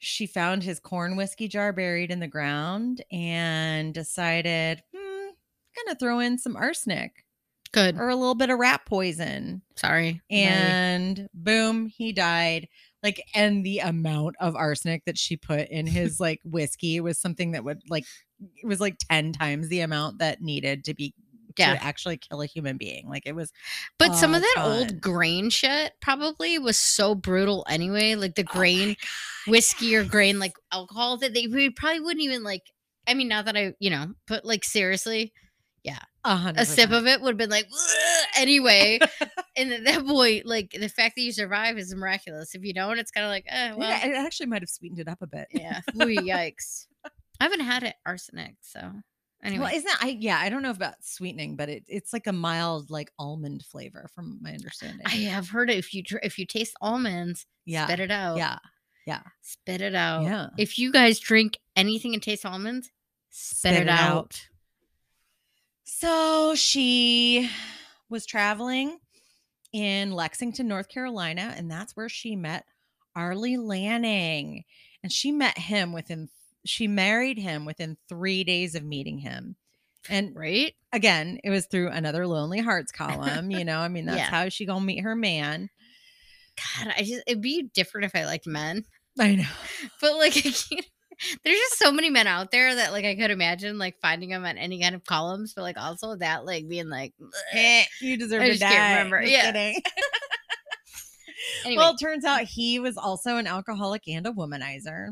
Speaker 2: she found his corn whiskey jar buried in the ground and decided, hmm, gonna throw in some arsenic
Speaker 1: Good.
Speaker 2: or a little bit of rat poison.
Speaker 1: Sorry. Sorry.
Speaker 2: And boom, he died. Like, and the amount of arsenic that she put in his (laughs) like whiskey was something that would like it was like 10 times the amount that needed to be
Speaker 1: Yeah.
Speaker 2: to actually kill a human being. Like it was
Speaker 1: But some of that old grain shit probably was so brutal anyway. Like the
Speaker 2: Oh
Speaker 1: grain
Speaker 2: God,
Speaker 1: whiskey or grain like alcohol that they we probably wouldn't even like. I mean, not that I, you know, but like seriously,
Speaker 2: yeah. hundred
Speaker 1: a sip of it would have been like anyway. (laughs) and that boy, like the fact that you survive is miraculous. If you don't, it's kind of like, eh, well,
Speaker 2: yeah, it actually might have sweetened it up a bit.
Speaker 1: yeah. (laughs) Ooh, yikes. I haven't had it arsenic, so anyway.
Speaker 2: Well, isn't that, I yeah, I don't know about sweetening, but it, it's like a mild like almond flavor from my understanding.
Speaker 1: I have heard it. If you if you taste almonds,
Speaker 2: yeah.
Speaker 1: spit it out. Yeah.
Speaker 2: Yeah.
Speaker 1: Spit it out.
Speaker 2: Yeah.
Speaker 1: If you guys drink anything and taste almonds, spit, it, out.
Speaker 2: So she was traveling in Lexington, North Carolina, and that's where she met Arlie Lanning. And she met him within, she married him within three days of meeting him. And
Speaker 1: Right?
Speaker 2: again, it was through another Lonely Hearts (laughs) column. You know, I mean, that's
Speaker 1: Yeah.
Speaker 2: how she gonna meet her man.
Speaker 1: God, I just it'd be different if I liked men.
Speaker 2: I know. (laughs)
Speaker 1: But like (laughs) I can't there's just so many men out there that like I could imagine like finding them on any kind of columns, but like also that like being like
Speaker 2: Eh, you deserve
Speaker 1: I
Speaker 2: to die.
Speaker 1: can't remember.
Speaker 2: Just
Speaker 1: Yeah. anyway.
Speaker 2: Well, it turns out he was also an alcoholic and a womanizer.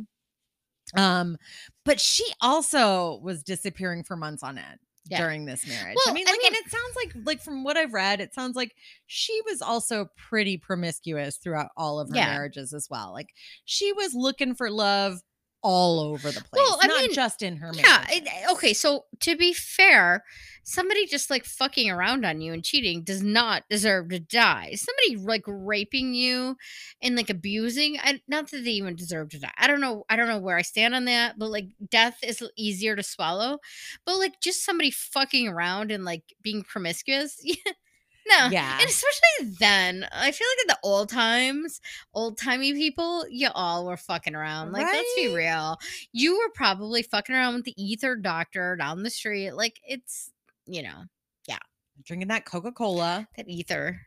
Speaker 2: Um, but she also was disappearing for months on end.
Speaker 1: Yeah.
Speaker 2: during this marriage. I
Speaker 1: Well,
Speaker 2: mean,
Speaker 1: I
Speaker 2: like,
Speaker 1: mean-
Speaker 2: and it sounds like, like from what I've read, it sounds like she was also pretty promiscuous throughout all of her
Speaker 1: Yeah.
Speaker 2: marriages as well. Like, she was looking for love all over the place,
Speaker 1: Well, I
Speaker 2: not
Speaker 1: mean,
Speaker 2: just in her
Speaker 1: Yeah. it- eh, okay. So to be fair, somebody just like fucking around on you and cheating does not deserve to die. Somebody like raping you and like abusing, I, not that they even deserve to die. I don't know. I don't know where I stand on that, but like death is easier to swallow. But like just somebody fucking around and like being promiscuous. (laughs) No,
Speaker 2: Yeah.
Speaker 1: and especially then, I feel like in the old times, old timey people, you all were fucking around. Like, let's be real. You were probably fucking around with the ether doctor down the street. Like, it's, you know, yeah.
Speaker 2: Drinking that Coca Cola,
Speaker 1: that ether,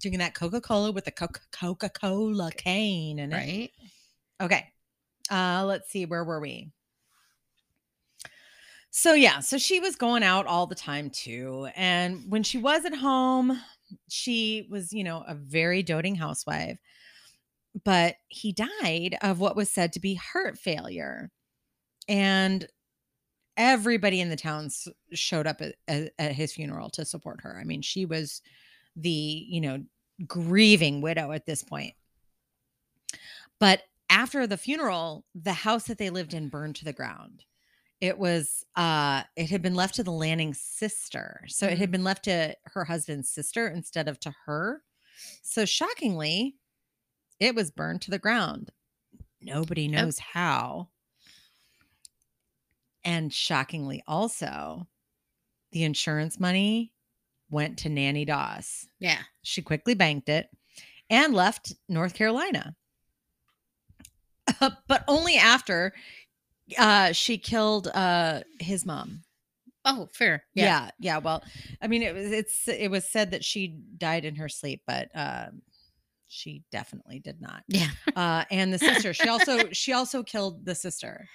Speaker 2: drinking that Coca Cola with the Coca Cola cane in it.
Speaker 1: right?
Speaker 2: Okay. Uh let's see where were we? So yeah, so she was going out all the time too and when she was at home, she was, you know, a very doting housewife. But he died of what was said to be heart failure. And everybody in the town showed up at, at, at his funeral to support her. I mean, she was the, you know, grieving widow at this point. But after the funeral, the house that they lived in burned to the ground. It was uh it had been left to the Lanning's sister. So it had been left to her husband's sister instead of to her. So shockingly, it was burned to the ground. Nobody knows how. And shockingly also, the insurance money went to Nanny Doss.
Speaker 1: Yeah.
Speaker 2: She quickly banked it and left North Carolina. (laughs) but only after uh, she killed uh, his mom.
Speaker 1: Oh, fair.
Speaker 2: Yeah.
Speaker 1: Yeah.
Speaker 2: yeah, Well, I mean, it was it's it was said that she died in her sleep, but um, she definitely did not.
Speaker 1: Yeah. (laughs)
Speaker 2: Uh, and the sister, she also she also killed the sister.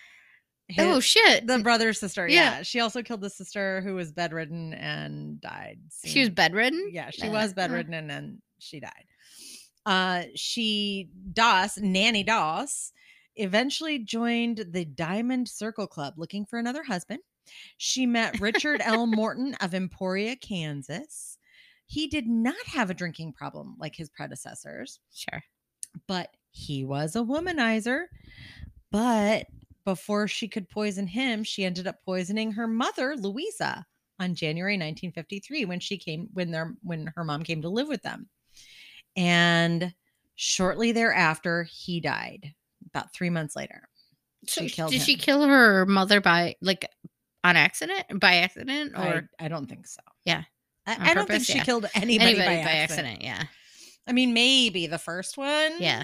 Speaker 1: oh, shit.
Speaker 2: the brother's sister.
Speaker 1: Yeah.
Speaker 2: Yeah. she also killed the sister who was bedridden and died.
Speaker 1: she was bedridden?
Speaker 2: yeah, she
Speaker 1: Uh,
Speaker 2: was
Speaker 1: uh.
Speaker 2: bedridden and then she died. Uh, she Doss, Nanny Doss, eventually joined the Diamond Circle Club looking for another husband. She met Richard L. (laughs) Morton of Emporia, Kansas. He did not have a drinking problem like his predecessors,
Speaker 1: Sure.
Speaker 2: but he was a womanizer. But before she could poison him, she ended up poisoning her mother, Louisa, on January 1953 when she came when their when her mom came to live with them. And shortly thereafter, he died. About three months later. She
Speaker 1: sh-
Speaker 2: killed
Speaker 1: did she kill her mother by, like, on accident? By accident? Or
Speaker 2: I, I don't think so.
Speaker 1: Yeah.
Speaker 2: I, I don't think she
Speaker 1: Yeah.
Speaker 2: killed anybody,
Speaker 1: anybody
Speaker 2: by, accident.
Speaker 1: Yeah.
Speaker 2: I mean, maybe the first one.
Speaker 1: Yeah.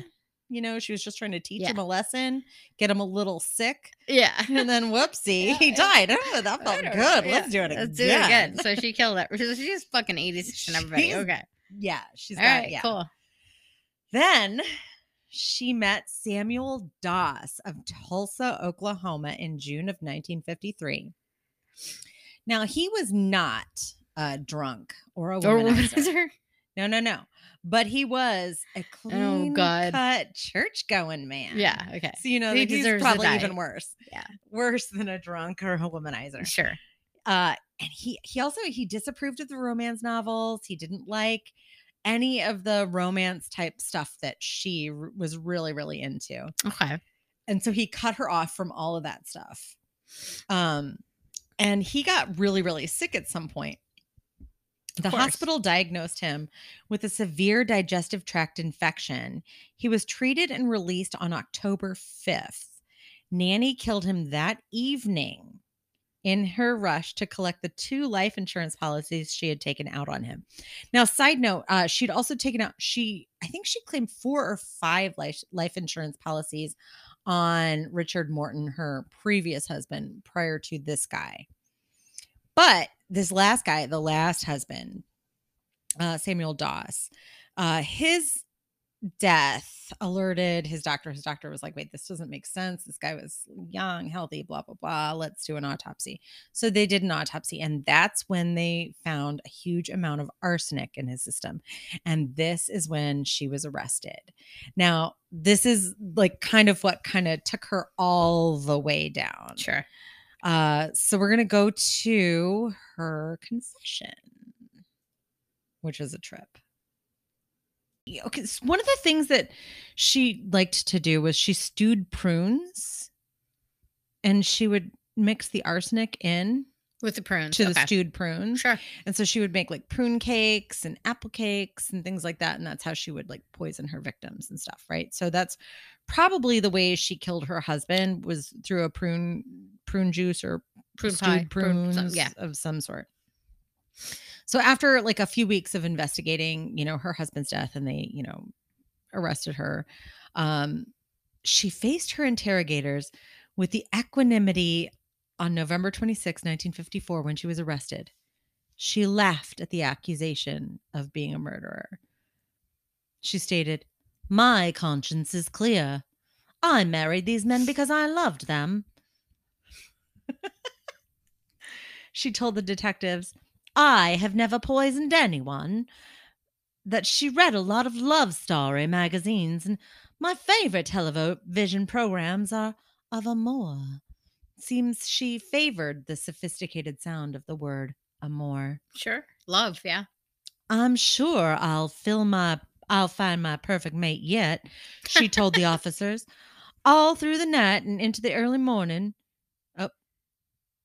Speaker 2: You know, she was just trying to teach
Speaker 1: Yeah.
Speaker 2: him a lesson, get him a little sick,
Speaker 1: Yeah.
Speaker 2: and then whoopsie,
Speaker 1: Yeah, (laughs)
Speaker 2: he died. Oh, that felt good. Let's do it again.
Speaker 1: Let's do it again. So (laughs) she killed it. So she's fucking 86 and everybody. Okay.
Speaker 2: Yeah, she's
Speaker 1: All
Speaker 2: got
Speaker 1: right.
Speaker 2: yeah.
Speaker 1: Cool.
Speaker 2: Then she met Samuel Doss of Tulsa, Oklahoma in June of 1953. Now, he was not a drunk or a womanizer. No, no, no. But he was a clean
Speaker 1: Oh, God.
Speaker 2: cut church going man.
Speaker 1: Yeah. Okay.
Speaker 2: So, you know,
Speaker 1: He
Speaker 2: he's
Speaker 1: deserves
Speaker 2: probably even worse.
Speaker 1: Yeah.
Speaker 2: Worse than a drunk or a womanizer.
Speaker 1: Sure.
Speaker 2: uh and he he also he disapproved of the romance novels he didn't like any of the romance type stuff that she r- was really really into.
Speaker 1: Okay.
Speaker 2: and so he cut her off from all of that stuff. Um and he got really really sick at some point. The hospital diagnosed him with a severe digestive tract infection. He was treated and released on october 5th nanny killed him that evening in her rush to collect the two life insurance policies she had taken out on him. Now, side note, uh, she'd also taken out she I think she claimed four or five life life insurance policies on Richard Morton, her previous husband, prior to this guy. But this last guy, the last husband, uh, Samuel Doss, uh, his death alerted his doctor. His doctor was like, wait, this doesn't make sense. This guy was young, healthy, blah, blah, blah. Let's do an autopsy. So they did an autopsy, and that's when they found a huge amount of arsenic in his system. And this is when she was arrested. Now, this is like kind of what kind of took her all the way down.
Speaker 1: Sure.
Speaker 2: Uh, so we're gonna go to her confession, which is a trip. Okay, one of the things that she liked to do was she stewed prunes, and she would mix the arsenic in
Speaker 1: With the prunes.
Speaker 2: to the stewed prunes.
Speaker 1: Sure.
Speaker 2: And so she would make like prune cakes and apple cakes and things like that. And that's how she would like poison her victims and stuff. Right. So that's probably the way she killed her husband was through a prune prune juice or
Speaker 1: Prune
Speaker 2: stewed
Speaker 1: pie. Prune,
Speaker 2: prunes
Speaker 1: some- yeah.
Speaker 2: of some sort. So after like a few weeks of investigating, you know, her husband's death and they, you know, arrested her, um, she faced her interrogators with the equanimity on November 26, 1954, when she was arrested. She laughed at the accusation of being a murderer. She stated, My conscience is clear. I married these men because I loved them. (laughs) she told the detectives, I have never poisoned anyone. That she read a lot of love story magazines, and my favorite television programs are of amour. Seems she favored the sophisticated sound of the word amour.
Speaker 1: Sure. Love. Yeah.
Speaker 2: I'm sure I'll fill my I'll find my perfect mate yet, she told the (laughs) officers. All through the night and into the early morning. Oh,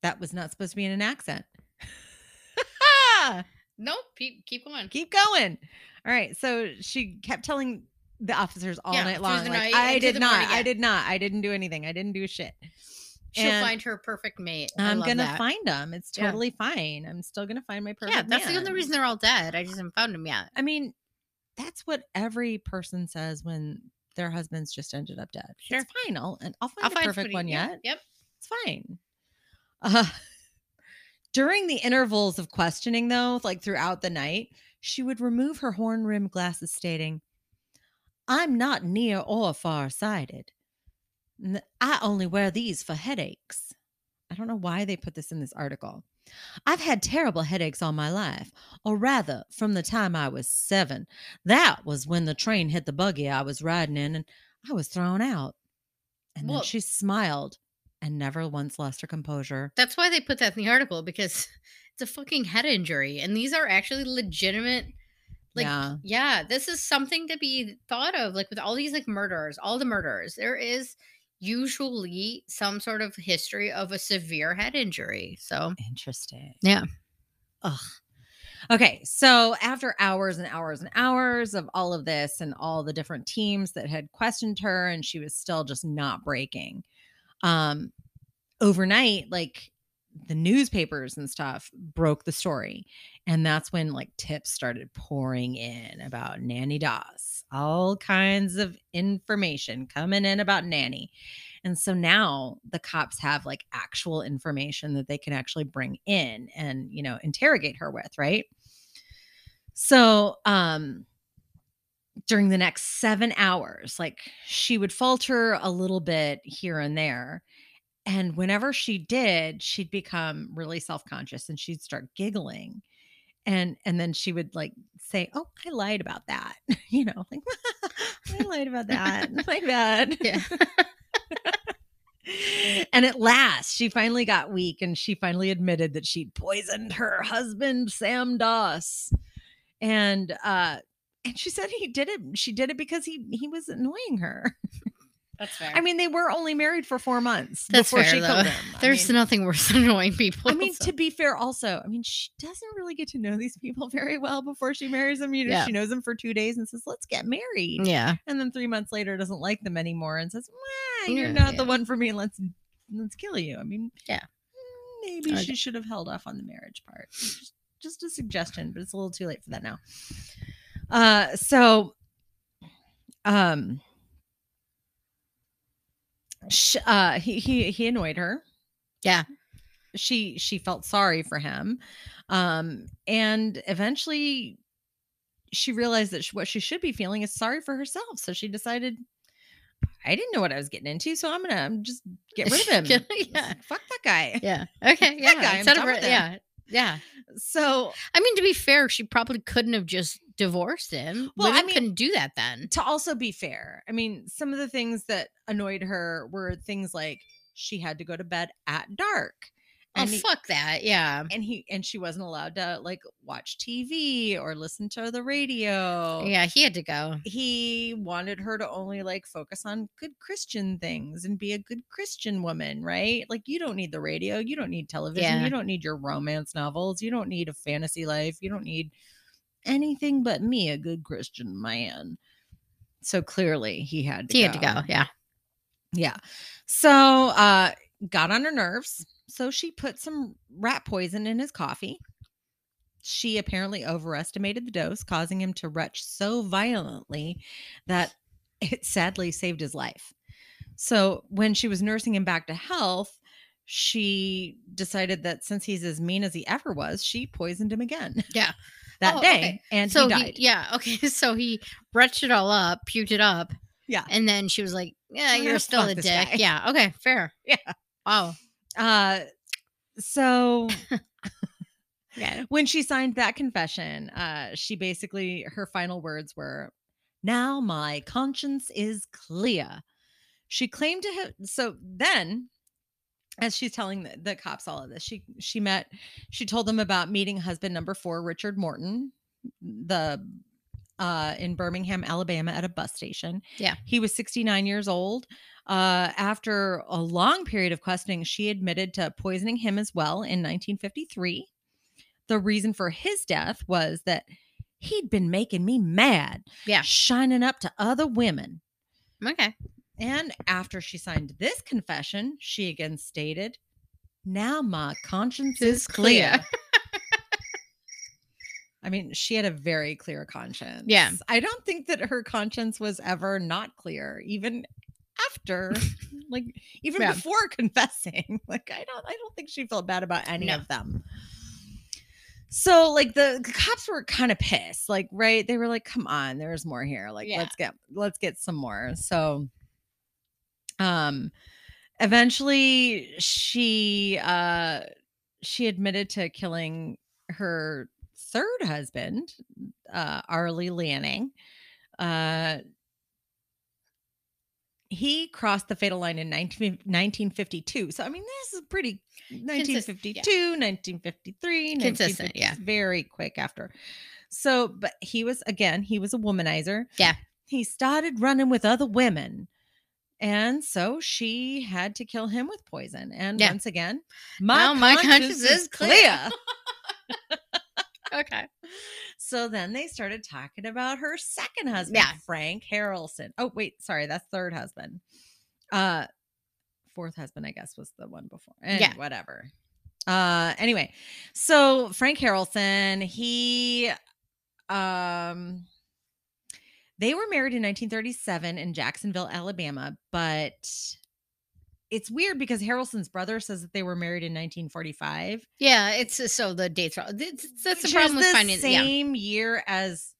Speaker 2: that was not supposed to be in an accent.
Speaker 1: Nope. Keep, keep going.
Speaker 2: Keep going. All right. So she kept telling the officers all
Speaker 1: Yeah,
Speaker 2: night long, like,
Speaker 1: night
Speaker 2: I did not,
Speaker 1: morning,
Speaker 2: I did not, I didn't do anything. I didn't do shit.
Speaker 1: She'll
Speaker 2: And
Speaker 1: find her perfect mate. I
Speaker 2: I'm gonna
Speaker 1: that.
Speaker 2: find them. It's
Speaker 1: Yeah.
Speaker 2: totally fine. I'm still gonna find my perfect.
Speaker 1: Yeah, that's the only reason they're all dead. I just haven't found them yet.
Speaker 2: I mean, that's what every person says when their husbands just ended up dead.
Speaker 1: Sure.
Speaker 2: It's fine. I'll and I'll find
Speaker 1: I'll
Speaker 2: the
Speaker 1: find
Speaker 2: perfect one
Speaker 1: yeah,
Speaker 2: yet.
Speaker 1: Yep.
Speaker 2: It's fine. Uh, (laughs) during the intervals of questioning, though, like throughout the night, she would remove her horn rimmed glasses, stating, I'm not near or far sighted. I only wear these for headaches. I don't know why they put this in this article. I've had terrible headaches all my life, or rather, from the time I was seven. That was when the train hit the buggy I was riding in and I was thrown out. And
Speaker 1: Well-
Speaker 2: then she smiled and never once lost her composure.
Speaker 1: That's why they put that in the article because (laughs) it's a fucking head injury, and these are actually legitimate. Like,
Speaker 2: Yeah.
Speaker 1: yeah. this is something to be thought of. Like with all these like murderers, all the murderers, there is usually some sort of history of a severe head injury. So
Speaker 2: Interesting.
Speaker 1: Yeah.
Speaker 2: Ugh. Okay, so after hours and hours and hours of all of this and all the different teams that had questioned her and she was still just not breaking. Um overnight like the newspapers and stuff broke the story and that's when like tips started pouring in about Nanny Doss. All kinds of information coming in about Nanny. And so now the cops have like actual information that they can actually bring in and, you know, interrogate her with, right? So, um during the next 7 hours, like she would falter a little bit here and there. And whenever she did, she'd become really self-conscious and she'd start giggling. And and then she would like say, "Oh, I lied about that." (laughs) you know, like (laughs) I lied about that. (laughs) My bad.
Speaker 1: yeah,
Speaker 2: and at last, she finally got weak and she finally admitted that she'd poisoned her husband, Sam Doss. And uh and she said he did it. She did it because he he was annoying her.
Speaker 1: that's (laughs) fair.
Speaker 2: I mean, they were only married for four months
Speaker 1: That's
Speaker 2: before
Speaker 1: fair,
Speaker 2: she
Speaker 1: though.
Speaker 2: killed him. (laughs) I
Speaker 1: there's
Speaker 2: mean,
Speaker 1: nothing worse than annoying people.
Speaker 2: I mean,
Speaker 1: so-
Speaker 2: to be fair, also, I mean, she doesn't really get to know these people very well before she marries them. You know,
Speaker 1: Yeah.
Speaker 2: she knows them for two days and says, "Let's get married."
Speaker 1: yeah,
Speaker 2: and then three months later doesn't like them anymore and says, "You're
Speaker 1: Yeah,
Speaker 2: not the one for me. Let's let's kill you." I mean,
Speaker 1: Yeah.
Speaker 2: mm, maybe
Speaker 1: Okay.
Speaker 2: she should have held off on the marriage part. Just, just a suggestion, but it's a little too late for that now. Uh, so, um, sh- uh, he he he annoyed her.
Speaker 1: Yeah.
Speaker 2: She she felt sorry for him, um, and eventually she realized that sh- what she should be feeling is sorry for herself. So she decided, I didn't know what I was getting into, so I'm gonna just get rid of (laughs) him.
Speaker 1: Yeah.
Speaker 2: Fuck that guy.
Speaker 1: yeah, (laughs) okay, yeah.
Speaker 2: That guy,
Speaker 1: Instead of
Speaker 2: done
Speaker 1: re-
Speaker 2: with him.
Speaker 1: yeah, yeah.
Speaker 2: So
Speaker 1: I mean, to be fair, she probably couldn't have just divorced him.
Speaker 2: Well, I mean-
Speaker 1: couldn't do that then.
Speaker 2: to also be fair, I mean, some of the things that annoyed her were things like she had to go to bed at dark.
Speaker 1: Oh,
Speaker 2: And he-
Speaker 1: fuck that. Yeah.
Speaker 2: and he and she wasn't allowed to like watch TV or listen to the radio.
Speaker 1: Yeah, he had to go.
Speaker 2: He wanted her to only like focus on good Christian things and be a good Christian woman, right? Like you don't need the radio, you don't need television,
Speaker 1: Yeah.
Speaker 2: you don't need your romance novels, you don't need a fantasy life, you don't need anything but me, a good Christian man. So clearly he had to
Speaker 1: He
Speaker 2: go.
Speaker 1: had to go. Yeah.
Speaker 2: Yeah. So uh got on her nerves. So she put some rat poison in his coffee. She apparently overestimated the dose, causing him to retch so violently that (laughs) it sadly saved his life. So when she was nursing him back to health, she decided that since he's as mean as he ever was, she poisoned him again (laughs)
Speaker 1: Yeah.
Speaker 2: that
Speaker 1: Oh,
Speaker 2: day.
Speaker 1: okay.
Speaker 2: And
Speaker 1: so
Speaker 2: he died.
Speaker 1: yeah. (laughs) Okay. So he retched it all up, puked it up.
Speaker 2: Yeah.
Speaker 1: And then she was like, Yeah,
Speaker 2: I'm
Speaker 1: you're still a dick.
Speaker 2: guy.
Speaker 1: Yeah. Okay. Fair.
Speaker 2: Yeah.
Speaker 1: Wow.
Speaker 2: Uh so (laughs)
Speaker 1: Yeah.
Speaker 2: when she signed that confession, uh, she basically her final words were, "Now my conscience is clear." She claimed to have. So then, as she's telling the, the cops all of this, she she met, she told them about meeting husband number four, Richard Morton, the uh in Birmingham, Alabama, at a bus station.
Speaker 1: Yeah.
Speaker 2: he was 69 years old. Uh, after a long period of questioning, she admitted to poisoning him as well in 1953 the reason for his death was that he'd been making me mad,
Speaker 1: Yeah.
Speaker 2: shining up to other women.
Speaker 1: Okay.
Speaker 2: And after she signed this confession, she again stated, Now my conscience is
Speaker 1: Is clear." (laughs)
Speaker 2: I mean, she had a very clear conscience.
Speaker 1: Yeah.
Speaker 2: I don't think that her conscience was ever not clear, even after, (laughs) like, even
Speaker 1: Yeah.
Speaker 2: before (laughs) confessing. Like, I don't, I don't think she felt bad about any
Speaker 1: No.
Speaker 2: of them. So, like, the, the cops were kind of pissed. Like, right? They were like, "Come on, there's more here. Like,
Speaker 1: Yeah.
Speaker 2: let's get, let's get some more." So, um, eventually, she, uh, she admitted to killing her third husband, uh, Arlie Lanning. Uh, he crossed the fatal line in 19, 1952. So, I mean, this is pretty 1952, 1953,
Speaker 1: Consistent, yeah.
Speaker 2: Very quick after. So, but he was, again, he was a womanizer.
Speaker 1: Yeah.
Speaker 2: He started running with other women. And so she had to kill him with poison. And
Speaker 1: Yeah.
Speaker 2: once again,
Speaker 1: Now my conscience is clear. (laughs) Okay.
Speaker 2: So then they started talking about her second husband,
Speaker 1: Yeah.
Speaker 2: Frank Harrelson. Oh, wait, sorry, that's third husband. Uh fourth husband, I guess, was the one before. Eh,
Speaker 1: Yeah.
Speaker 2: Whatever. Uh anyway, so Frank Harrelson, he um they were married in 1937 in Jacksonville, Alabama, but it's weird because Harrelson's brother says that they were married in 1945.
Speaker 1: Yeah. It's so the dates are. That's, the problem with finding. Yeah.
Speaker 2: same year as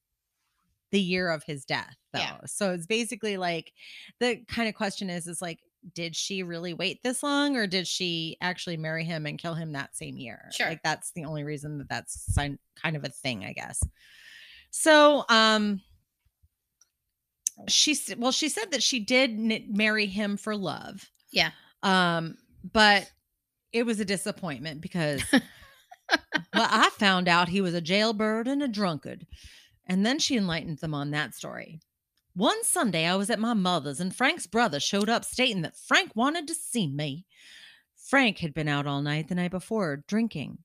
Speaker 2: the year of his death though
Speaker 1: Yeah.
Speaker 2: so it's basically like the kind of question is is like did she really wait this long or did she actually marry him and kill him that same year
Speaker 1: Sure.
Speaker 2: like that's the only reason that that's kind of a thing i guess so um she well she said that she did marry him for love
Speaker 1: Yeah.
Speaker 2: um but it was a disappointment because (laughs) well, I found out he was a jailbird and a drunkard. And then she enlightened them on that story. One Sunday, I was at my mother's, and Frank's brother showed up stating that Frank wanted to see me. Frank had been out all night the night before, drinking.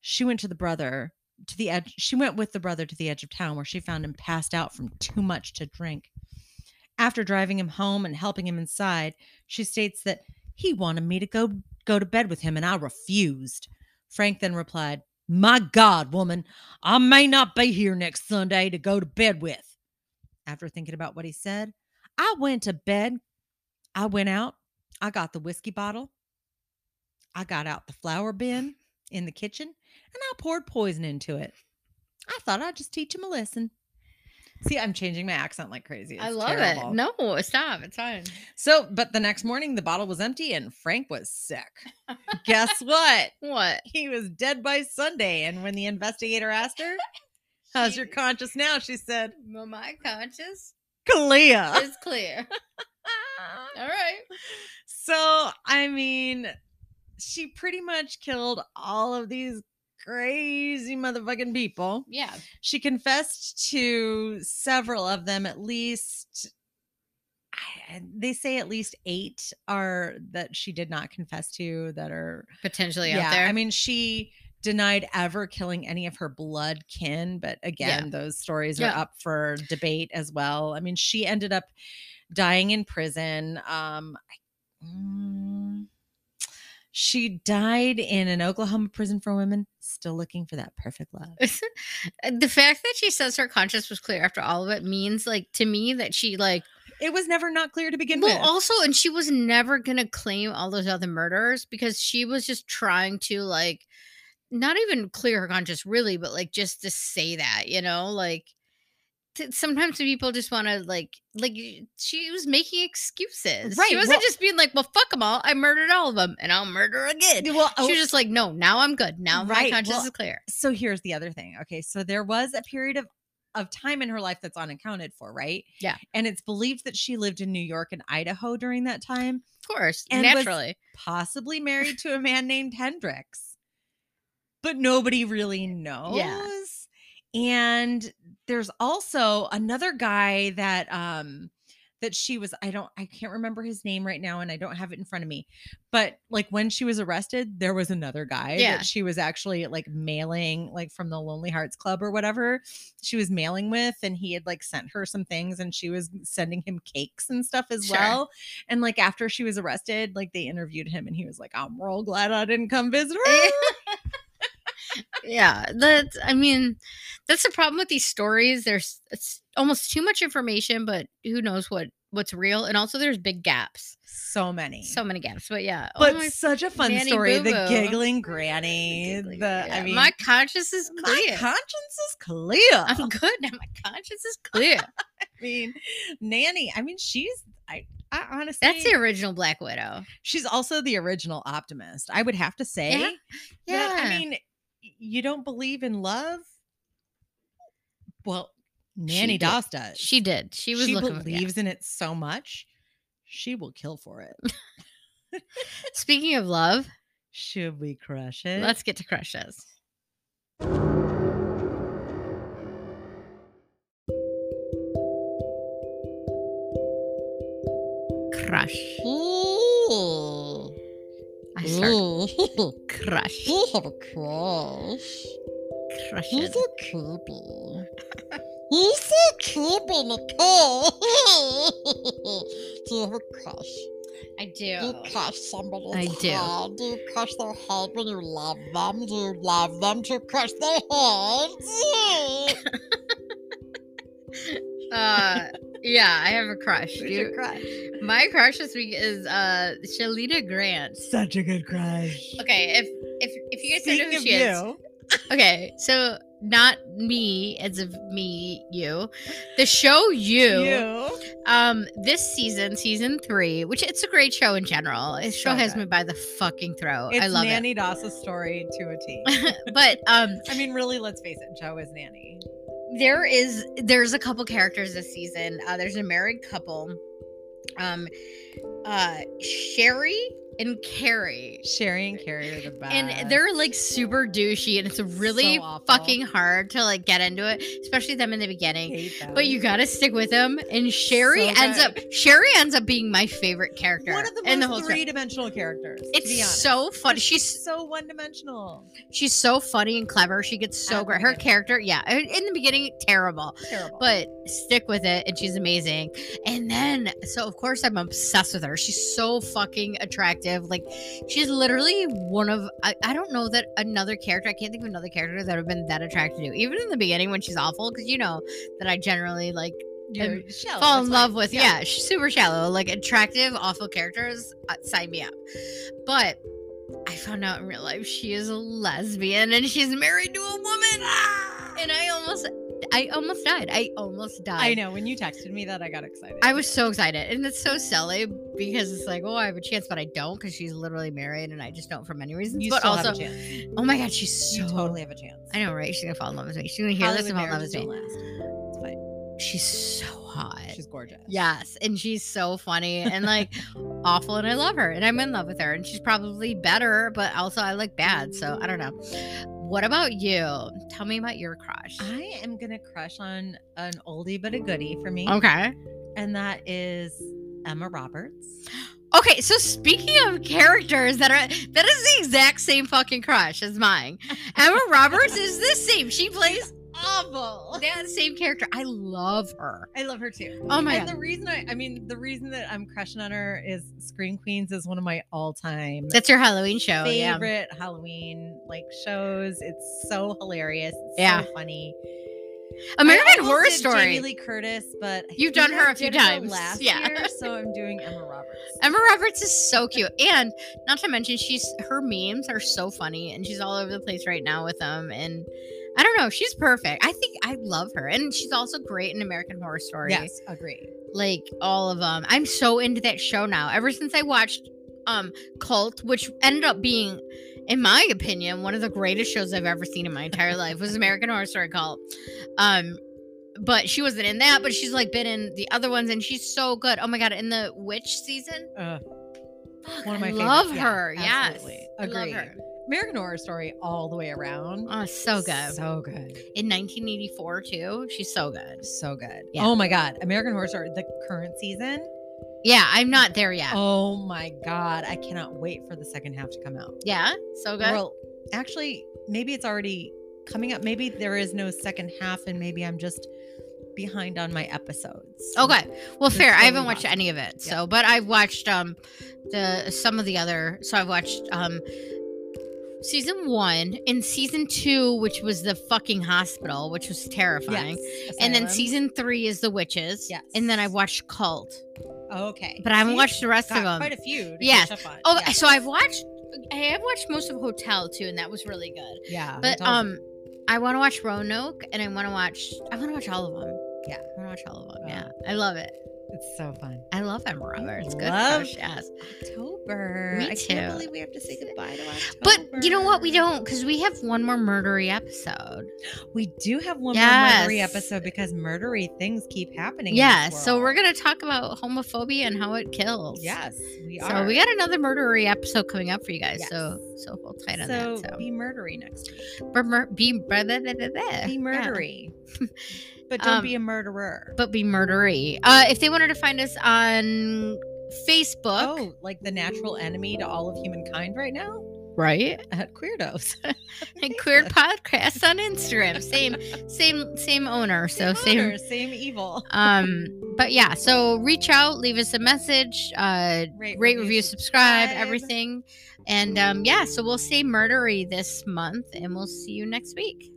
Speaker 2: She went to the brother to the edge. She went with the brother to the edge of town where she found him passed out from too much to drink. After driving him home and helping him inside, she states that he wanted me to go go to bed with him and I refused. Frank then replied, My God, woman, I may not be here next Sunday to go to bed with. After thinking about what he said, I went to bed. I went out. I got the whiskey bottle. I got out the flour bin in the kitchen and I poured poison into it. I thought I'd just teach him a lesson. See, I'm changing my accent like crazy.
Speaker 1: I love
Speaker 2: terrible.
Speaker 1: it. No, stop. It's fine.
Speaker 2: So, but the next morning, the bottle was empty and Frank was sick. Guess (laughs) what?
Speaker 1: What?
Speaker 2: He was dead by Sunday. And when the investigator asked her, (laughs) How's your conscience now? She said,
Speaker 1: Well, my conscience
Speaker 2: Clear.
Speaker 1: is clear. (laughs) All right.
Speaker 2: So, I mean, she pretty much killed all of these crazy motherfucking people.
Speaker 1: Yeah.
Speaker 2: She confessed to several of them, at least. I- They say at least eight are that she did not confess to that are
Speaker 1: Potentially out there.
Speaker 2: I mean, she denied ever killing any of her blood kin, but again, those stories are
Speaker 1: Yeah.
Speaker 2: up for debate as well. I mean, she ended up dying in prison. Um, I- mm, she died in an Oklahoma prison for women, still looking for that perfect love. (laughs)
Speaker 1: the fact that she says her conscience was clear after all of it means like to me that she like
Speaker 2: It was never not clear to begin
Speaker 1: well
Speaker 2: with.
Speaker 1: Well, also and she was never gonna claim all those other murders because she was just trying to like not even clear her conscience really but like just to say that you know like sometimes people just want to like like she was making excuses
Speaker 2: Right,
Speaker 1: she wasn't
Speaker 2: well-
Speaker 1: just being like well fuck them all i murdered all of them and i'll murder again
Speaker 2: well,
Speaker 1: she oh was just like no now i'm good now my
Speaker 2: Right,
Speaker 1: conscience
Speaker 2: well,
Speaker 1: is clear
Speaker 2: so here's the other thing. Okay, so there was a period of of time in her life that's unaccounted for, right?
Speaker 1: Yeah.
Speaker 2: And it's believed that she lived in New York and Idaho during that time,
Speaker 1: of course naturally
Speaker 2: possibly married to a (laughs) man named Hendrix. But nobody really knows. yeah. And there's also another guy that um that she was I don't I can't remember his name right now and I don't have it in front of me. But like when she was arrested, there was another guy
Speaker 1: Yeah.
Speaker 2: that she was actually like mailing like from the Lonely Hearts Club or whatever. She was mailing with and he had like sent her some things and she was sending him cakes and stuff as
Speaker 1: Sure.
Speaker 2: well. And like after she was arrested, like they interviewed him and he was like, I'm real glad I didn't come visit (laughs) her.
Speaker 1: Yeah that's i mean that's the problem with these stories there's it's almost too much information but who knows what what's real and also there's big gaps
Speaker 2: so many.
Speaker 1: so many gaps but yeah oh
Speaker 2: but
Speaker 1: my
Speaker 2: such a fun
Speaker 1: Nanny
Speaker 2: story. The
Speaker 1: Boo Boo.
Speaker 2: giggling granny.
Speaker 1: giggling-
Speaker 2: the
Speaker 1: yeah,
Speaker 2: I mean
Speaker 1: my conscience is
Speaker 2: my
Speaker 1: clear
Speaker 2: conscience is clear.
Speaker 1: i'm good now my conscience is (laughs) clear
Speaker 2: I mean, Nanny. I mean, she's I, I honestly
Speaker 1: that's the original black widow
Speaker 2: she's also the original optimist. I would have to say.
Speaker 1: Yeah,
Speaker 2: that, I mean, you don't believe in love? Well, Nanny. Doss does.
Speaker 1: she did she was
Speaker 2: she
Speaker 1: looking for- yeah.
Speaker 2: believes in it so much, she will kill for it. (laughs)
Speaker 1: speaking of love
Speaker 2: Should we crush it?
Speaker 1: let's get to crushes crush. Start (laughs) crush
Speaker 2: You have a crush.
Speaker 1: crushes
Speaker 2: He's so creepy. (laughs) He's so creepy, Nicole. (laughs) Do you have a crush?
Speaker 1: i
Speaker 2: Do you crush somebody's
Speaker 1: I do.
Speaker 2: head? Do you crush their head when you love them? Do you love them to crush their heads?
Speaker 1: uh yeah i have a crush
Speaker 2: Who's your crush?
Speaker 1: my crush this week is uh shalita grant
Speaker 2: Such a good crush.
Speaker 1: okay if if if you guys don't know who
Speaker 2: of
Speaker 1: she is
Speaker 2: you, (laughs)
Speaker 1: okay so not me as of me you the show you,
Speaker 2: you.
Speaker 1: um this season season three which it's a great show in general this show
Speaker 2: So
Speaker 1: has
Speaker 2: good.
Speaker 1: me by the fucking throat
Speaker 2: It's
Speaker 1: i love it.
Speaker 2: Nanny Doss's story to a T.
Speaker 1: it (laughs) but um
Speaker 2: I mean, really, let's face it, Joe is Nanny.
Speaker 1: There is there's a couple characters this season uh there's a married couple um uh sherry and carrie.
Speaker 2: Sherry and Cary are the best.
Speaker 1: and they're like super douchey and it's really
Speaker 2: So
Speaker 1: fucking hard to like get into it especially them in the beginning. But you gotta stick with them and sherry
Speaker 2: So
Speaker 1: ends up sherry ends up being my favorite character
Speaker 2: one of the
Speaker 1: in the
Speaker 2: most
Speaker 1: whole
Speaker 2: three-dimensional characters.
Speaker 1: it's so funny
Speaker 2: But
Speaker 1: she's
Speaker 2: so one-dimensional.
Speaker 1: she's so funny and clever. She gets so oh
Speaker 2: At
Speaker 1: great. Her character yeah in in the beginning terrible.
Speaker 2: Terrible.
Speaker 1: but stick with it and she's amazing. And then so of course i'm obsessed with her. She's so fucking attractive like she's literally one of I, I don't know that another character i can't think of another character that have been that attracted to even in the beginning when she's awful because you know that i generally like
Speaker 2: shallow,
Speaker 1: fall in love with yeah. she's super shallow like attractive awful characters uh, sign me up. But i found out in real life she is a lesbian and she's married to a woman. And i almost i almost died i almost died
Speaker 2: I know. When you texted me that, I got excited.
Speaker 1: I was so excited, and it's so silly because it's like, oh, I have a chance, but I don't because she's literally married, and I just don't for many reasons.
Speaker 2: You
Speaker 1: but
Speaker 2: still
Speaker 1: also,
Speaker 2: have a chance.
Speaker 1: oh my god, she's so
Speaker 2: You totally have a chance.
Speaker 1: I know, right? She's gonna fall in love with me. She's gonna hear this and fall in love with me.
Speaker 2: last. It's fine.
Speaker 1: She's so hot.
Speaker 2: She's gorgeous.
Speaker 1: Yes, and she's so funny and like (laughs) awful, and I love her, and I'm in love with her, and she's probably better, but also I look bad, so I don't know. What about you? Tell me about your crush.
Speaker 2: I am gonna crush on an oldie but a goodie for me,
Speaker 1: Okay.
Speaker 2: and that is Emma Roberts.
Speaker 1: Okay, so speaking of characters that are that is the exact same fucking crush as mine. Emma Roberts is the same. She (laughs) plays awful. That same character. I love her.
Speaker 2: I love her too.
Speaker 1: Oh my
Speaker 2: and
Speaker 1: god.
Speaker 2: the reason I, I mean, the reason that I'm crushing on her is Scream Queens is one of my all-time
Speaker 1: That's your Halloween show. Yeah.
Speaker 2: favorite Halloween like shows. It's so hilarious. It's
Speaker 1: Yeah.
Speaker 2: so funny.
Speaker 1: American Horror Story.
Speaker 2: Jamie Lee Curtis, but
Speaker 1: You've done her a few times.
Speaker 2: last
Speaker 1: Yeah.
Speaker 2: year, so (laughs) I'm doing Emma Roberts.
Speaker 1: Emma Roberts is so cute. And not to mention she's her memes are so funny and she's all over the place right now with them and I don't know, she's perfect. I think I love her. And she's also great in American Horror Story.
Speaker 2: Yes, agree.
Speaker 1: Like all of them. I'm so into that show now. Ever since I watched um Cult, which ended up being in my opinion one of the greatest shows I've ever seen in my entire life was American Horror Story Cult. Um but she wasn't in that, but she's like been in the other ones and she's so good. Oh my god, in the witch season?
Speaker 2: Uh,
Speaker 1: Fuck,
Speaker 2: One of
Speaker 1: I
Speaker 2: my
Speaker 1: love
Speaker 2: favorites. Yeah,
Speaker 1: her. Yes. I love
Speaker 2: Agree. American Horror Story all the way around.
Speaker 1: Oh, so good.
Speaker 2: So good.
Speaker 1: In 1984 too. She's so good.
Speaker 2: So good.
Speaker 1: Yeah.
Speaker 2: Oh my God. American Horror Story, the current season.
Speaker 1: Yeah, I'm not there yet.
Speaker 2: Oh my God. I cannot wait for the second half to come out.
Speaker 1: Yeah, so good.
Speaker 2: Well, actually, maybe it's already coming up. Maybe there is no second half, and maybe I'm just behind on my episodes.
Speaker 1: Okay. Well, fair. I haven't watched
Speaker 2: possible.
Speaker 1: any of it.
Speaker 2: Yeah.
Speaker 1: So, but I've watched um the some of the other. So I've watched um season 1 and season 2 which was the fucking hospital, which was terrifying.
Speaker 2: Yes.
Speaker 1: And then season 3 is the witches.
Speaker 2: Yes.
Speaker 1: And then I watched Cult.
Speaker 2: Okay.
Speaker 1: But I haven't watched the rest of them.
Speaker 2: Quite a few. to
Speaker 1: Yes.
Speaker 2: catch up on.
Speaker 1: Oh,
Speaker 2: yeah.
Speaker 1: so I've watched I have watched most of Hotel too and that was really good.
Speaker 2: yeah.
Speaker 1: But um I want to watch Roanoke and I want to watch I want to watch all of them.
Speaker 2: Yeah.
Speaker 1: I want to watch all of them.
Speaker 2: Oh.
Speaker 1: Yeah. I love it.
Speaker 2: It's so fun.
Speaker 1: I love Emma It's Good
Speaker 2: love-
Speaker 1: crush, yes.
Speaker 2: October.
Speaker 1: Me
Speaker 2: I
Speaker 1: too.
Speaker 2: can't believe we have to say goodbye to October.
Speaker 1: But you know what? We don't because we have one more murdery episode.
Speaker 2: We do have one
Speaker 1: Yes.
Speaker 2: more murdery episode because murdery things keep happening. in
Speaker 1: Yeah, so we're gonna talk about homophobia and how it kills.
Speaker 2: Yes, we are.
Speaker 1: So we got another murdery episode coming up for you guys. So
Speaker 2: Yes.
Speaker 1: so hold tight on
Speaker 2: so,
Speaker 1: that. So
Speaker 2: be murdery next week.
Speaker 1: Bur- mur- be blah, blah, blah, blah.
Speaker 2: Be
Speaker 1: Yeah. (laughs)
Speaker 2: but don't
Speaker 1: Um,
Speaker 2: be a murderer.
Speaker 1: but be murdery. Uh, if they wanted to find us on Facebook,
Speaker 2: oh, like the natural enemy to all of humankind right now
Speaker 1: right? (laughs)
Speaker 2: at Queerdos. (laughs)
Speaker 1: And Queer Podcast on Instagram, same same same owner. So same
Speaker 2: owner, same evil.
Speaker 1: um but yeah so reach out leave us a message uh
Speaker 2: Rate,
Speaker 1: rate review subscribe,
Speaker 2: subscribe.
Speaker 1: everything and um yeah so we'll say murdery this month and we'll see you next week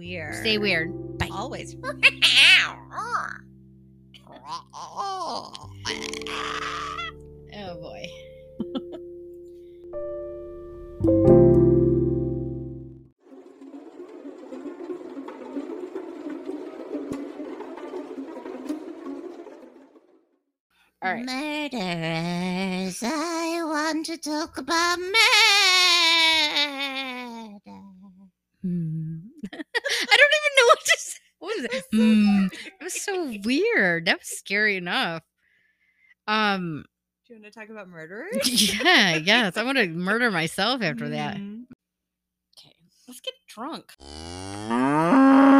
Speaker 2: Queer.
Speaker 1: stay weird bye
Speaker 2: Always. (laughs)
Speaker 1: oh boy all right
Speaker 3: Murderers, I want to talk about murder.
Speaker 1: I don't even know what to say. What was it? Hmm. It was so weird. That was scary enough. Um.
Speaker 2: Do you want to talk about murderers? (laughs)
Speaker 1: Yeah. Yes. I want to murder myself after that.
Speaker 2: Mm.
Speaker 1: Okay. Let's get drunk. (laughs)